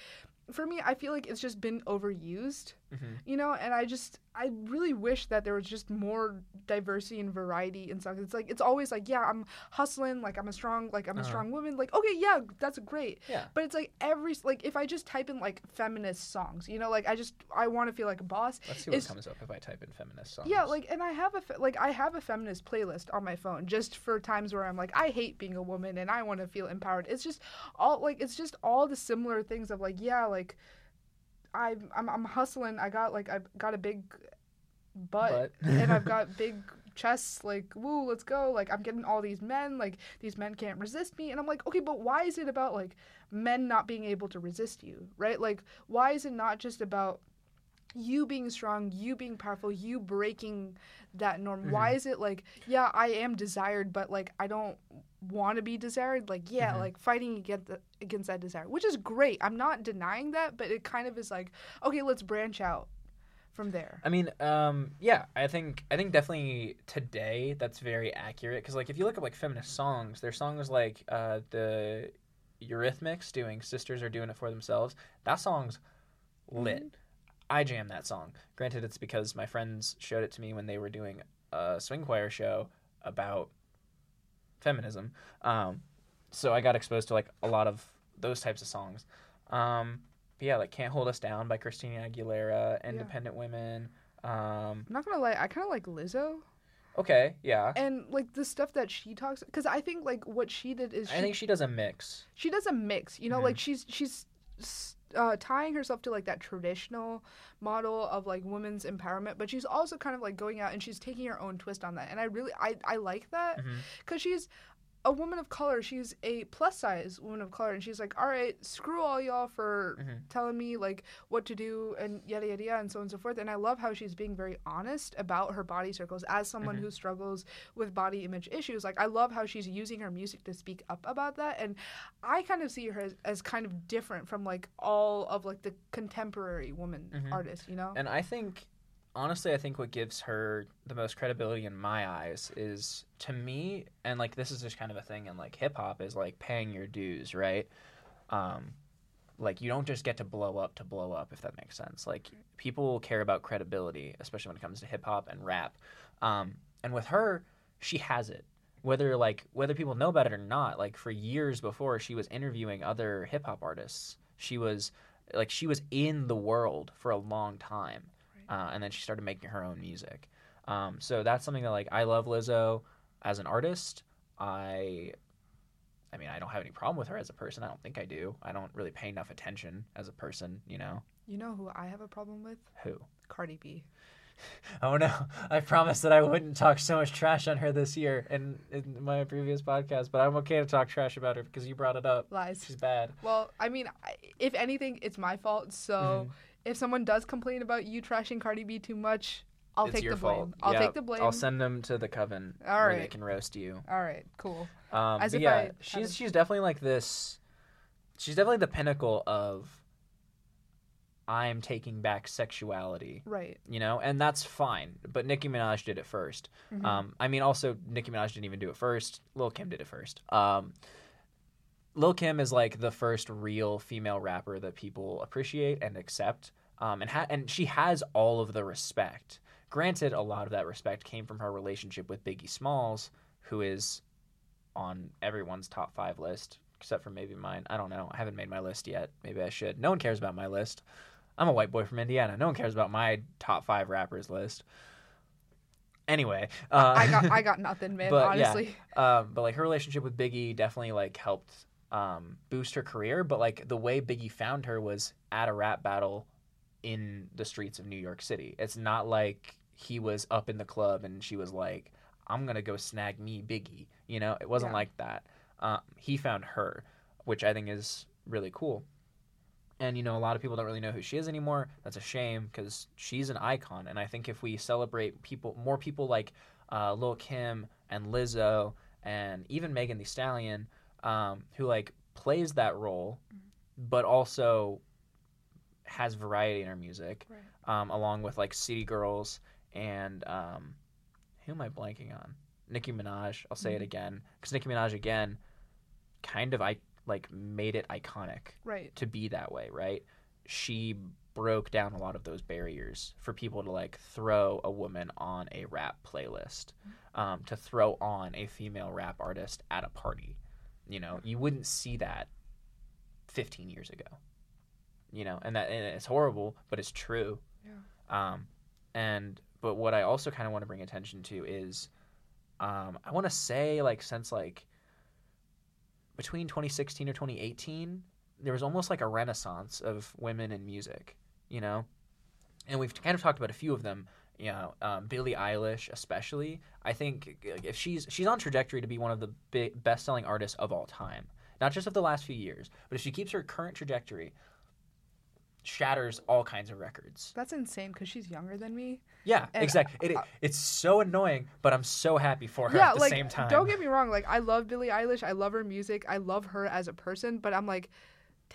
for me, I feel like it's just been overused, Mhm. you know, and I just I really wish that there was just more diversity and variety in songs. It's like it's always like, yeah, I'm hustling, like I'm a strong, like I'm a Uh-huh. strong woman, like okay, yeah, that's great. Yeah. But it's like every like if I just type in like feminist songs, you know, like I just I want to feel like a boss. Let's see what It's- comes up if I type in feminist songs. Yeah, like and I have a fe- like I have a feminist playlist on my phone just for times where I'm like I hate being a woman and I want to feel empowered. It's just all like it's just all the similar things of like yeah, like I I'm I'm hustling. I got like I've got a big butt But- and I've got big chests like woo let's go. Like i'm getting all these men like these men can't resist me. And i'm like okay but why is it about like men not being able to resist you? Right? Like why is it not just about you being strong you being powerful you breaking that norm? Why mm-hmm. is it like yeah i am desired but like i don't want to be desired like yeah Mhm. like fighting against the, against that desire which is great i'm not denying that but it kind of is like okay let's branch out from there I mean, um, yeah, I think I think definitely today that's very accurate because like if you look at like feminist songs, their songs like uh, the Eurythmics doing "Sisters Are Doing It for Themselves." That song's lit. Mm-hmm. I jam that song. Granted, it's because my friends showed it to me when they were doing a swing choir show about feminism. Um, so I got exposed to like a lot of those types of songs. Um, but yeah, like "Can't Hold Us Down" by Christina Aguilera, "Independent Women." Um, i'm not gonna lie i kind of like lizzo okay, yeah. and like the stuff that she talks because i think like what she did is she, I think she does a mix. she does a mix you know Mhm. like she's she's uh, tying herself to like that traditional model of like women's empowerment but she's also kind of like going out and she's taking her own twist on that and i really i, I like that because she's a woman of color she's a plus size woman of color and she's like all right screw all y'all for Mhm. telling me like what to do and yada yada yada and so on and so forth and i love how she's being very honest about her body circles as someone Mhm. who struggles with body image issues like i love how she's using her music to speak up about that and i kind of see her as, as kind of different from like all of like the contemporary woman Mhm. artists you know And I think, honestly, I think what gives her the most credibility in my eyes is to me, and like this is just kind of a thing in like hip hop is like paying your dues, right? Um, like you don't just get to blow up to blow up, if that makes sense. Like people care about credibility, especially when it comes to hip hop and rap. Um, and with her, she has it. Whether like whether people know about it or not, like for years before, she was interviewing other hip hop artists. She was like she was in the world for a long time, uh, and then she started making her own music. Um, so that's something that like I love Lizzo as an artist. I, I mean, I don't have any problem with her as a person. I don't think I do. I don't really pay enough attention as a person. You know you know who i have a problem with who? cardi b Oh no! I promised that I wouldn't talk so much trash on her this year in, in my previous podcast, but I'm okay to talk trash about her because you brought it up. lies She's bad. Well, I mean, if anything, it's my fault. So Mm-hmm. If someone does complain about you trashing Cardi B too much, I'll it's take the blame. fault. I'll Yeah, take the blame. I'll send them to the coven All where they can roast you. All right, cool. Um, As but yeah, I she's she's definitely like this. She's definitely the pinnacle of. I'm taking back sexuality, Right. you know, and that's fine. But Nicki Minaj did it 1st Mhm. Um, I mean, also Nicki Minaj didn't even do it first. Lil Kim did it first. Um, Lil Kim is like the first real female rapper that people appreciate and accept, um, and ha- and she has all of the respect Granted, a lot of that respect came from her relationship with Biggie Smalls, who is on everyone's top five list, except for maybe mine. I don't know. I haven't made my list yet. Maybe I should. No one cares about my list. I'm a white boy from Indiana. No one cares about my top five rappers list. Anyway, uh, I got I got nothing, man. But, yeah. honestly, um, but like her relationship with Biggie definitely like helped um, boost her career. But like the way Biggie found her was at a rap battle in the streets of New York City. It's not like he was up in the club and she was like, "I'm gonna go snag me Biggie." You know, it wasn't Yeah. like that. Um, he found her, which I think is really cool. And you know, a lot of people don't really know who she is anymore. That's a shame because she's an icon. And I think if we celebrate people, more people like uh, Lil Kim and Lizzo and even Megan Thee Stallion, um, who like plays that role, but also has variety in her music, Right. um, along with like City Girls and um, who am I blanking on? Nicki Minaj. I'll say it Mhm. again because Nicki Minaj again, kind of I like made it iconic right. to be that way, right? She broke down a lot of those barriers for people to like throw a woman on a rap playlist, um, to throw on a female rap artist at a party. You know, you wouldn't see that 15 years ago. You know, and that and it's horrible, but it's true. Yeah. Um, and but what I also kind of want to bring attention to is, um, I want to say like since like between 2016 or 2018, there was almost like a renaissance of women in music, you know, and we've kind of talked about a few of them. You know, um, Billie Eilish, especially. I think if she's she's on trajectory to be one of the big, best-selling artists of all time, not just of the last few years, but if she keeps her current trajectory, shatters all kinds of records. That's insane because she's younger than me. Yeah, And, exactly. It, it's so annoying, but I'm so happy for her yeah, at the like same time. don't get me wrong. Like I love Billie Eilish. I love her music. I love her as a person. But I'm like,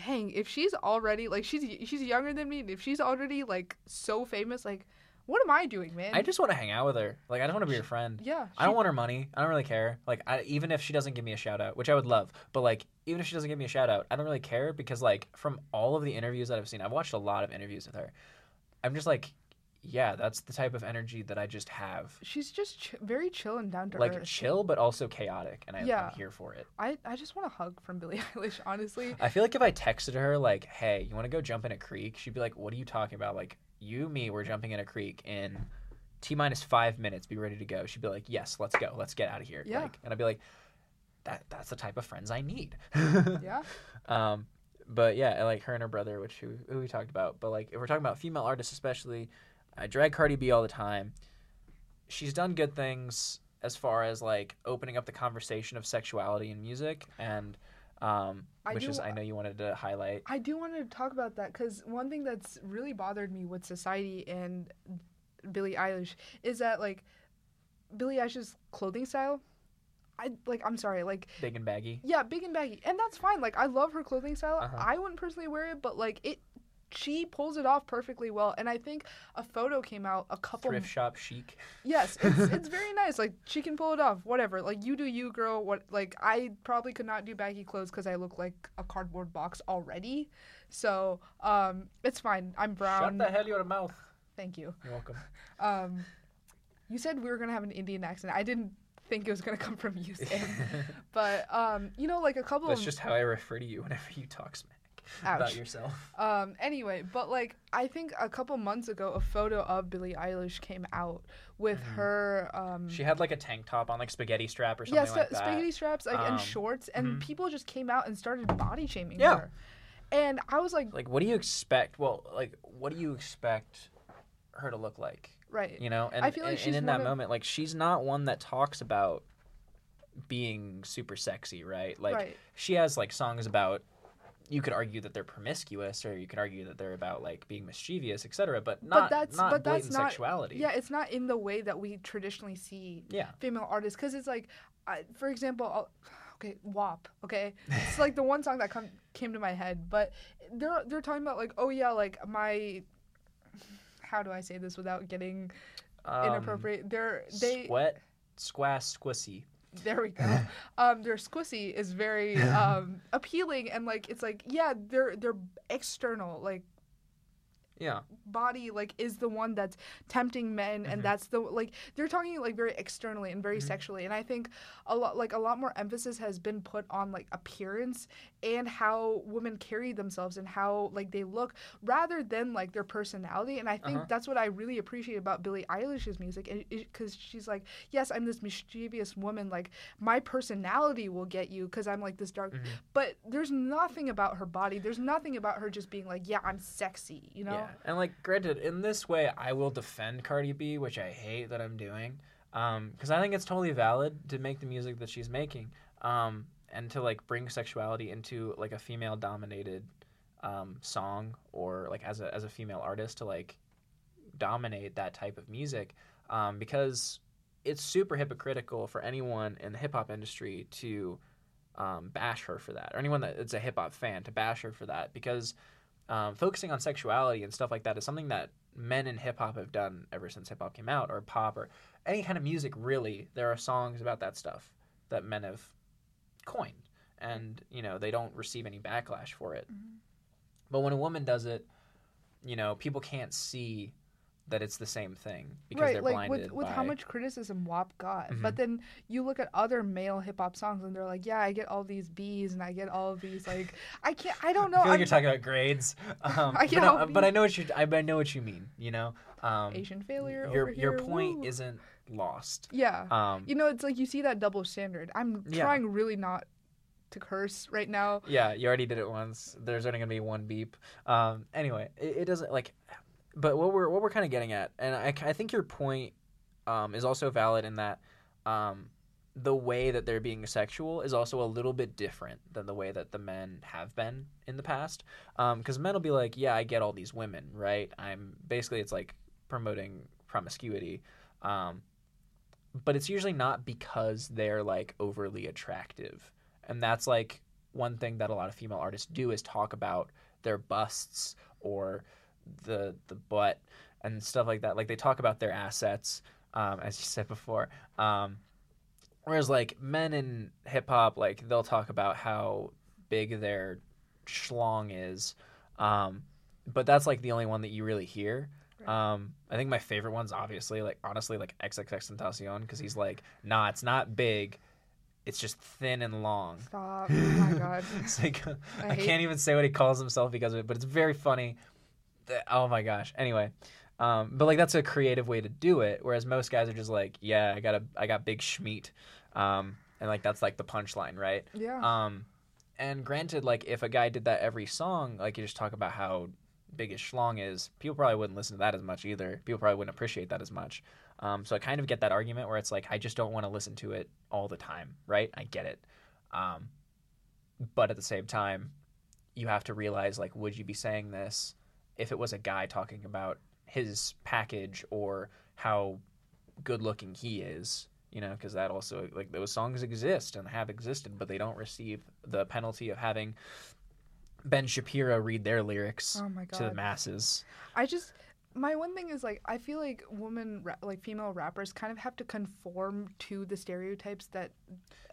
dang, if she's already like she's she's younger than me. and If she's already like so famous, like what am I doing, man? I just want to hang out with her. Like, I just want to be her friend. yeah. I don't she- want her money. I don't really care. Like, I, even if she doesn't give me a shout out, which I would love, but like, even if she doesn't give me a shout out, I don't really care because, like, from all of the interviews that I've seen, I've watched a lot of interviews with her. I'm just like, yeah, that's the type of energy that I just have. She's just ch- very chill and down to Like, earth. Like chill, but also chaotic, and I, Yeah. I'm here for it. I I just want a hug from Billie Eilish. Honestly. I feel like if I texted her like, "Hey, you want to go jump in a creek?" She'd be like, "What are you talking about? Like, you, me, we're jumping in a creek in t minus five minutes. Be ready to go." She'd be like, "Yes, let's go. Let's get out of here." Yeah. Like, and I'd be like, "That that's the type of friends I need." Yeah. Um, but yeah, like her and her brother, which who, who we talked about. But like, if we're talking about female artists, especially, I drag Cardi B all the time. She's done good things as far as like opening up the conversation of sexuality in music, and um, I which do- is I know you wanted to highlight. I do want to talk about that because one thing that's really bothered me with society and Billie Eilish is that like Billie Eilish's clothing style. I like. I'm sorry. Like, Big and baggy. yeah, big and baggy, and that's fine. Like, I love her clothing style. Uh-huh. I wouldn't personally wear it, but like it, she pulls it off perfectly well. And I think a photo came out a couple. Thrift shop chic. Yes, it's it's very nice. Like she can pull it off. Whatever. Like you do you, girl. What? Like I probably could not do baggy clothes because I look like a cardboard box already. So um, it's fine. I'm brown. Shut the hell your mouth. Thank you. You're welcome. Um, you said we were gonna have an Indian accent. I didn't think it was gonna come from you, Sam. but um, you know, like a couple of That's of just how I refer to you whenever you talk smack. About yourself. Um, anyway, but like I think a couple months ago, a photo of Billie Eilish came out with Mhm. her. Um, She had like a tank top on, like spaghetti strap or something yeah, like that. spaghetti straps like Um, and shorts, and mhm. people just came out and started body shaming Yeah. her. And I was like, Like, what do you expect? Well, like, what do you expect her to look like? right, You know, and I feel like and, she's and in that of- moment, like, she's not one that talks about being super sexy, right? Like, right, she has like songs about. You could argue that they're promiscuous, or you could argue that they're about like being mischievous, etc. But not that's- not but that's not- sexuality. yeah, it's not in the way that we traditionally see Yeah. female artists because it's like, I, for example, I'll, okay, WAP, okay, it's like the one song that come, came to my head, but they're they're talking about like, oh yeah, like my, how do I say this without getting Um, inappropriate? They're they Sweat, squash, squissy. There we go. um, their squissy is very um, appealing, and like it's like yeah, they're they're external. Like Yeah. body like is the one that's tempting men and that's the like they're talking like very externally and very Mhm. sexually and i think a lot like a lot more emphasis has been put on like appearance and how women carry themselves and how like they look rather than like their personality and i think Uh-huh. that's what i really appreciate about billie eilish's music because she's like yes i'm this mischievous woman like my personality will get you because i'm like this dark Mhm. but there's nothing about her body there's nothing about her just being like yeah i'm sexy you know Yeah, and like granted, in this way, I will defend Cardi B, which I hate that I'm doing, because I think it's totally valid to make the music that she's making, um, and to like bring sexuality into like a female-dominated um, song or like as a as a female artist to like dominate that type of music, um, because it's super hypocritical for anyone in the hip hop industry to um, bash her for that, or anyone that is a hip hop fan to bash her for that, because um, focusing on sexuality and stuff like that is something that men in hip hop have done ever since hip hop came out, or pop, or any kind of music. Really, there are songs about that stuff that men have coined, and you know they don't receive any backlash for it. Mhm. But when a woman does it, you know people can't see that it's the same thing because right they're like blinded with, with by how much criticism wap got Mhm. but then you look at other male hip-hop songs and they're like yeah i get all these b's and i get all of these like i can't i don't know I feel like I'm- you're talking about grades, um, I but, no, but I know what you I, I know what you mean. You know, um, asian failure your over your point woo. isn't lost. yeah Um, you know it's like you see that double standard i'm Yeah. trying really not to curse right now Yeah, you already did it once. There's only gonna be one beep. Um, anyway, it, it doesn't like, but what we're what we're kind of getting at, and I, I think your point um, is also valid in that um, the way that they're being sexual is also a little bit different than the way that the men have been in the past. Because men will be like, yeah, I get all these women, right? I'm basically it's like promoting promiscuity. Um, but it's usually not because they're like overly attractive and that's like one thing that a lot of female artists do is talk about their busts or the the butt and stuff like that. Like they talk about their assets um, as you said before. Um, whereas like men in hip-hop like they'll talk about how big their schlong is. Um, but that's like the only one that you really hear. Um, I think my favorite one's obviously like honestly like XXXTentacion because he's like, nah, it's not big, it's just thin and long. stop. Oh my god. It's like I I, hate- can't even say what he calls himself because of it, but it's very funny. Oh my gosh. Anyway, um, but like that's a creative way to do it, whereas most guys are just like, yeah, I got a I got big schmeat, um, and like that's like the punchline, right? yeah Um, and granted, like if a guy did that every song, like you just talk about how big his schlong is, people probably wouldn't listen to that as much either. People probably wouldn't appreciate that as much. Um, so I kind of get that argument where it's like I just don't want to listen to it all the time, right? I get it. Um, but at the same time, you have to realize like, would you be saying this if it was a guy talking about his package or how good looking he is? You know, because that also like those songs exist and have existed, but they don't receive the penalty of having Ben Shapiro read their lyrics oh my to the masses. I just my one thing is like I feel like women ra- like female rappers kind of have to conform to the stereotypes that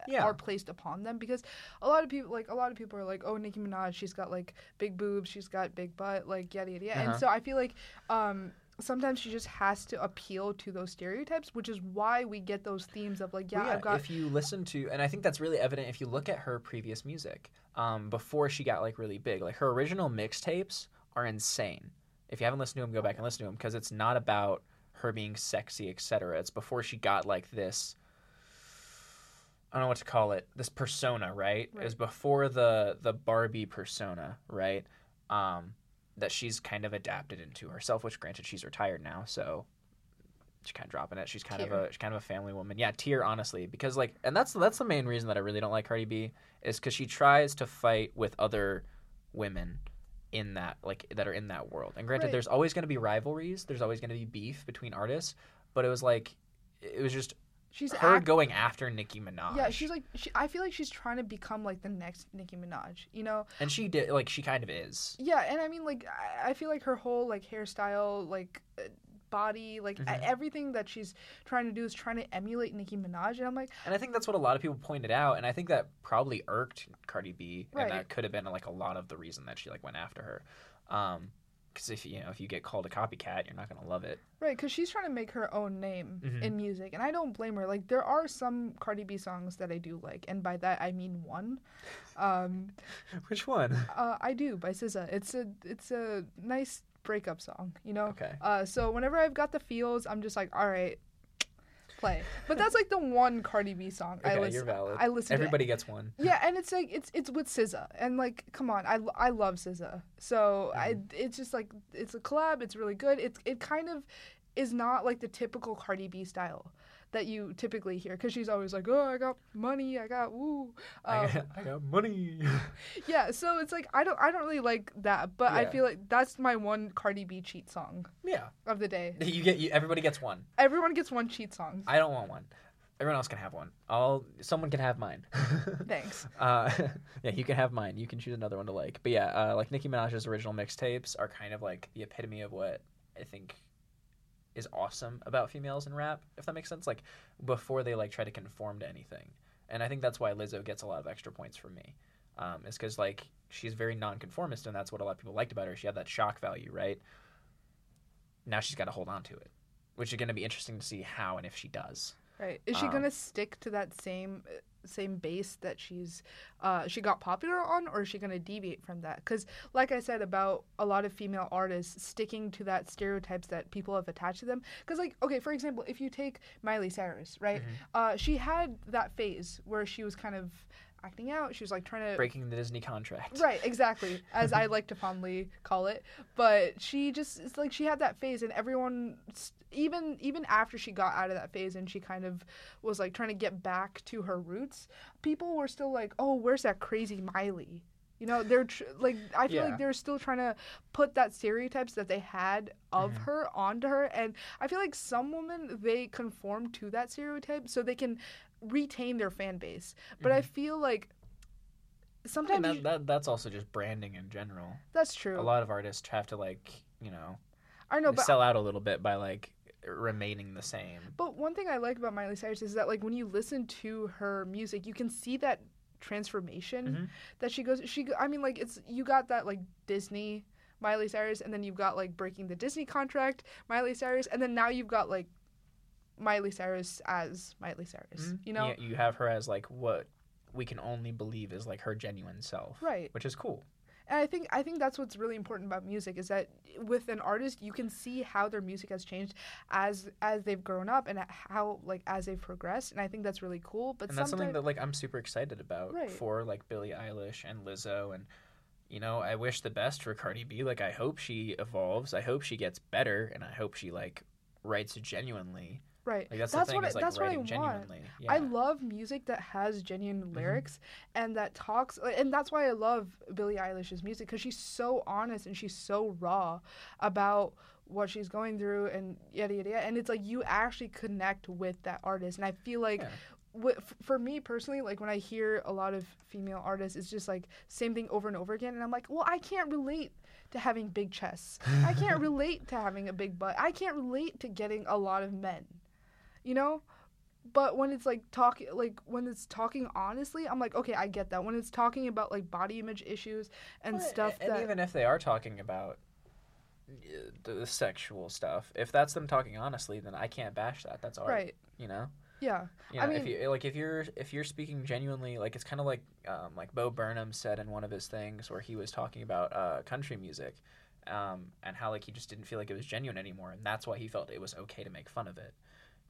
Yeah. are placed upon them because a lot of people like a lot of people are like oh Nicki Minaj she's got like big boobs she's got big butt like yada yada yada Uh-huh. and so I feel like um sometimes she just has to appeal to those stereotypes which is why we get those themes of like yeah, Well, I've got if you listen to, and I think that's really evident if you look at her previous music um, before she got like really big. Like her original mixtapes are insane. If you haven't listened to him, go back and listen to him because it's not about her being sexy, etc. It's before she got like this. I don't know what to call it. This persona, right? It was before the the Barbie persona, right? Um, that she's kind of adapted into herself. Which, granted, she's retired now, so she's kind of dropping it. She's kind of a she's kind of a family woman. Yeah, tear honestly, because like, and that's that's the main reason that I really don't like Cardi B is because she tries to fight with other women in that like that are in that world. And granted, Right. there's always going to be rivalries. There's always going to be beef between artists, but it was like it was just she's her act- going after Nicki Minaj. yeah she's like she, I feel like she's trying to become like the next Nicki Minaj you know and she did like she kind of is. Yeah, and I mean, like, I, I feel like her whole like hairstyle, like, uh, body, like, Mhm. everything that she's trying to do is trying to emulate Nicki Minaj, and I'm like, And I think that's what a lot of people pointed out, and I think that probably irked Cardi B, Right. and that could have been like a lot of the reason that she like went after her. Um, because if you know if you get called a copycat, you're not gonna love it. Right, because she's trying to make her own name Mhm. in music, and I don't blame her. Like, there are some Cardi B songs that I do like, and by that I mean one. Um, Which one? uh, I do by SZA. It's a it's a nice breakup song, you know. Okay. Uh, so whenever I've got the feels, I'm just like, all right, play. But that's like the one Cardi B song I Okay, listen. you're valid. I listen. to Everybody gets one. yeah, and it's like it's it's with SZA, and like, come on, I, I love SZA, so I Mm-hmm. it's just like it's a collab. It's really good. It's it kind of is not like the typical Cardi B style that you typically hear because she's always like, oh, I got money, I got woo. I, Um, got, I got money. yeah, so it's like I don't I don't really like that, but I feel like that's my one Cardi B cheat song yeah. of the day. You get. You, everybody gets one. Everyone gets one cheat song. I don't want one. Everyone else can have one. I'll. Someone can have mine. Thanks. Uh, yeah, you can have mine. You can choose another one to like. But yeah, uh, like Nicki Minaj's original mixtapes are kind of like the epitome of what I think is awesome about females in rap, if that makes sense. Like before they like try to conform to anything, and I think that's why Lizzo gets a lot of extra points from me. Um, is because like she's very nonconformist, and that's what a lot of people liked about her. She had that shock value, right? Now she's got to hold on to it, which is going to be interesting to see how and if she does. Right. Is she Um, gonna stick to that same same base that she's uh she got popular on or is she gonna deviate from that? Because like I said about a lot of female artists sticking to that stereotypes that people have attached to them. Because like okay, for example, if you take Miley Cyrus, right? Mm-hmm. Uh, she had that phase where she was kind of acting out. She was like trying to Breaking the Disney contract. Right, exactly, as I like to fondly call it. But she just it's like she had that phase, and everyone, even even after she got out of that phase, and she kind of was like trying to get back to her roots, people were still like, "Oh, where's that crazy Miley?" You know, they're tr- like I feel Yeah. like they're still trying to put that stereotypes that they had of Mhm. her onto her, and I feel like some women they conform to that stereotype so they can retain their fan base. But I feel like I mean, sometimes that, that, that's also just branding in general. that's true. A lot of artists have to like, you know, I know, but sell out a little bit by like remaining the same. but one thing I like about Miley Cyrus is that like when you listen to her music, you can see that transformation Mhm. that she goes. She, I mean, like it's you got that like Disney Miley Cyrus, and then you've got like breaking the Disney contract Miley Cyrus, and then now you've got like Miley Cyrus as Miley Cyrus. Mhm. You know, Yeah, you have her as like what we can only believe is like her genuine self, right? which is cool. And I think I think that's what's really important about music is that with an artist you can see how their music has changed as as they've grown up and how like as they've progressed and I think that's really cool. But and that's something that like I'm super excited about Right. for like Billie Eilish and Lizzo and you know I wish the best for Cardi B like I hope she evolves I hope she gets better and I hope she like writes genuinely right. like that's, That's the thing what I- is like that's what I want. yeah I love music that has genuine Mm-hmm. lyrics and that talks, and that's why I love Billie Eilish's music because she's so honest and she's so raw about what she's going through and yada yada yada. And it's like you actually connect with that artist, and I feel like. Yeah. For me personally, like when I hear a lot of female artists, it's just like same thing over and over again, and I'm like, well, I can't relate to having big chests. I can't relate to having a big butt. I can't relate to getting a lot of men. You know? But when it's like talking like when it's talking honestly, I'm like, okay, I get that. When it's talking about like body image issues and Well, stuff and that even if they are talking about uh, the sexual stuff if that's them talking honestly then I can't bash that that's art right. you know Yeah. You I know, if mean- you like, if you're if you're speaking genuinely, like it's kind of like um, like Bo Burnham said in one of his things where he was talking about uh, country music, um, and how like he just didn't feel like it was genuine anymore, and that's why he felt it was okay to make fun of it,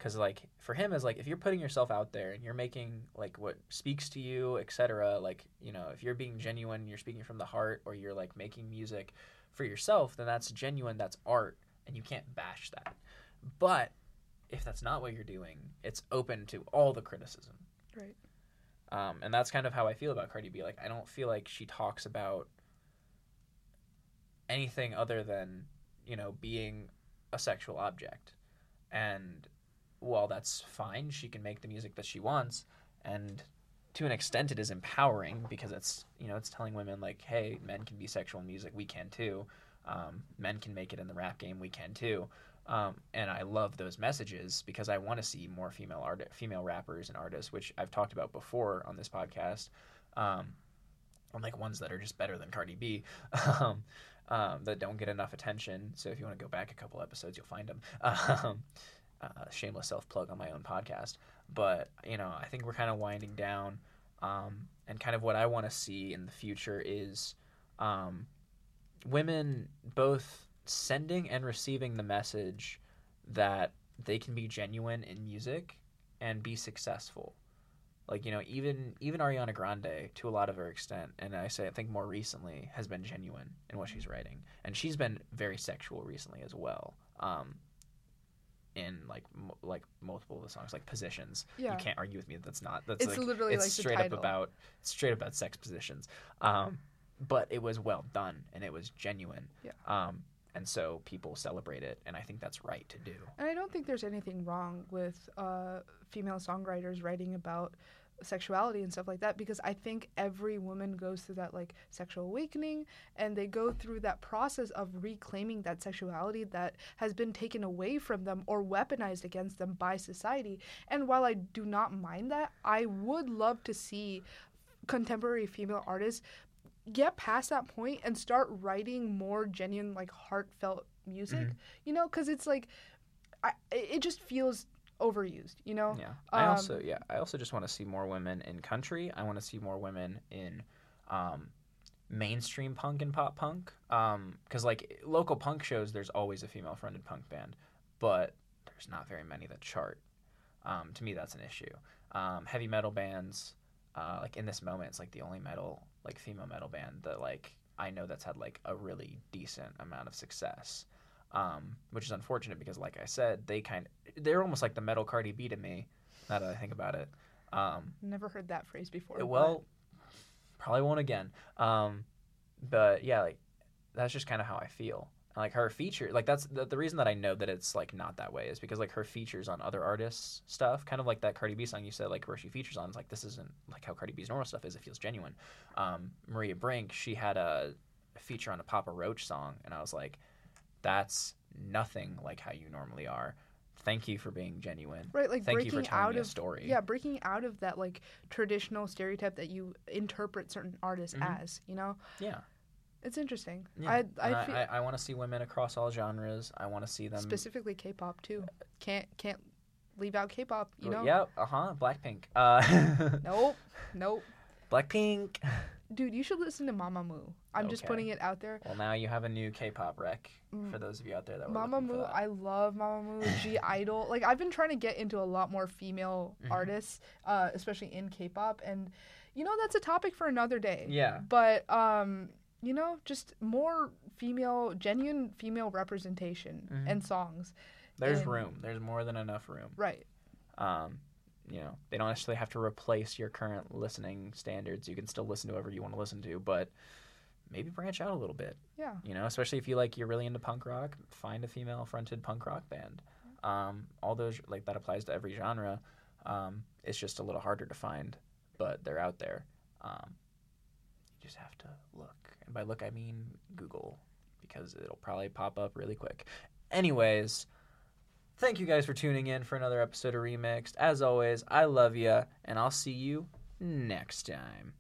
because like for him is like if you're putting yourself out there and you're making like what speaks to you, etc. Like you know, if you're being genuine, you're speaking from the heart, or you're like making music for yourself, then that's genuine, that's art, and you can't bash that. But if that's not what you're doing, it's open to all the criticism. Right. Um, and that's kind of how I feel about Cardi B. Like, I don't feel like she talks about anything other than, you know, being a sexual object. And while that's fine, she can make the music that she wants. And to an extent, it is empowering because it's, you know, it's telling women, like, hey, men can be sexual in music. We can too. Um, men can make it in the rap game. We can too. Um, and I love those messages because I want to see more female art, female rappers and artists, which I've talked about before on this podcast. Um, and like ones that are just better than Cardi B. um, um, that don't get enough attention. So if you want to go back a couple episodes, you'll find them. Uh, shameless self plug on my own podcast. But you know, I think we're kind of winding down, um, and kind of what I want to see in the future is um, women both sending and receiving the message that they can be genuine in music and be successful. Like you know, even even Ariana Grande, to a lot of her extent, and I say I think more recently, has been genuine in what she's writing, and she's been very sexual recently as well. Um, in like mo- like multiple of the songs, like positions. Yeah. You can't argue with me that that's not. That's It's like, literally it's like straight up about straight up about sex positions. Um, but it was well done and it was genuine. Yeah. Um, and so people celebrate it, and I think that's right to do. And I don't think there's anything wrong with uh, female songwriters writing about sexuality and stuff like that because I think every woman goes through that like sexual awakening and they go through that process of reclaiming that sexuality that has been taken away from them or weaponized against them by society. And while I do not mind that, I would love to see contemporary female artists get past that point and start writing more genuine like heartfelt music Mhm. you know because it's like I, it just feels overused you know Yeah. I Um, also yeah, I also just want to see more women in country. I want to see more women in um, mainstream punk and pop punk. Um, cuz like local punk shows there's always a female fronted punk band, but there's not very many that chart. Um, to me that's an issue. Um, heavy metal bands uh, like in this moment it's like the only metal like female metal band that like I know that's had like a really decent amount of success. Um, which is unfortunate because like I said, they kind of, they're almost like the metal Cardi B to me. Now that I think about it, um, never heard that phrase before it- but- well, probably won't again. Um, but yeah, like that's just kind of how I feel. And, Like her feature, like that's the, the reason that I know that it's like not that way is because like her features on other artists' stuff, kind of like that Cardi B song you said, like where she features on, is like this isn't like how Cardi B's normal stuff is. It feels genuine. Um, Maria Brink, she had a feature on a Papa Roach song, and I was like, that's nothing like how you normally are. Thank you for being genuine. right like Thank you breaking for out me a of story. yeah breaking out of that like traditional stereotype that you interpret certain artists Mhm. as you know Yeah. it's interesting Yeah. i i feel I, I want to see women across all genres. I want to see them. specifically k-pop too can't can't leave out k-pop you know Yep. Uh huh. Blackpink. Uh, nope nope Blackpink. dude you should listen to mamamoo i'm just putting it out there Well, now you have a new K-pop rec Mm. for those of you out there that were Mama looking Moo. I love Mamamoo, G Idol. Like I've been trying to get into a lot more female Mhm. artists, uh, especially in K-pop, and you know that's a topic for another day. Yeah. But um, you know, just more female, genuine female representation Mhm. and songs. There's and- room. There's more than enough room. Right. Um, you know, they don't necessarily have to replace your current listening standards. You can still listen to whatever you want to listen to, but maybe branch out a little bit. Yeah. You know, especially if you like you're really into punk rock, find a female fronted punk rock band. Um, all those like that applies to every genre. Um, it's just a little harder to find, but they're out there. Um, you just have to look, and by look I mean Google, because it'll probably pop up really quick. Anyways, thank you guys for tuning in for another episode of Remixed. As always, I love you, and I'll see you next time.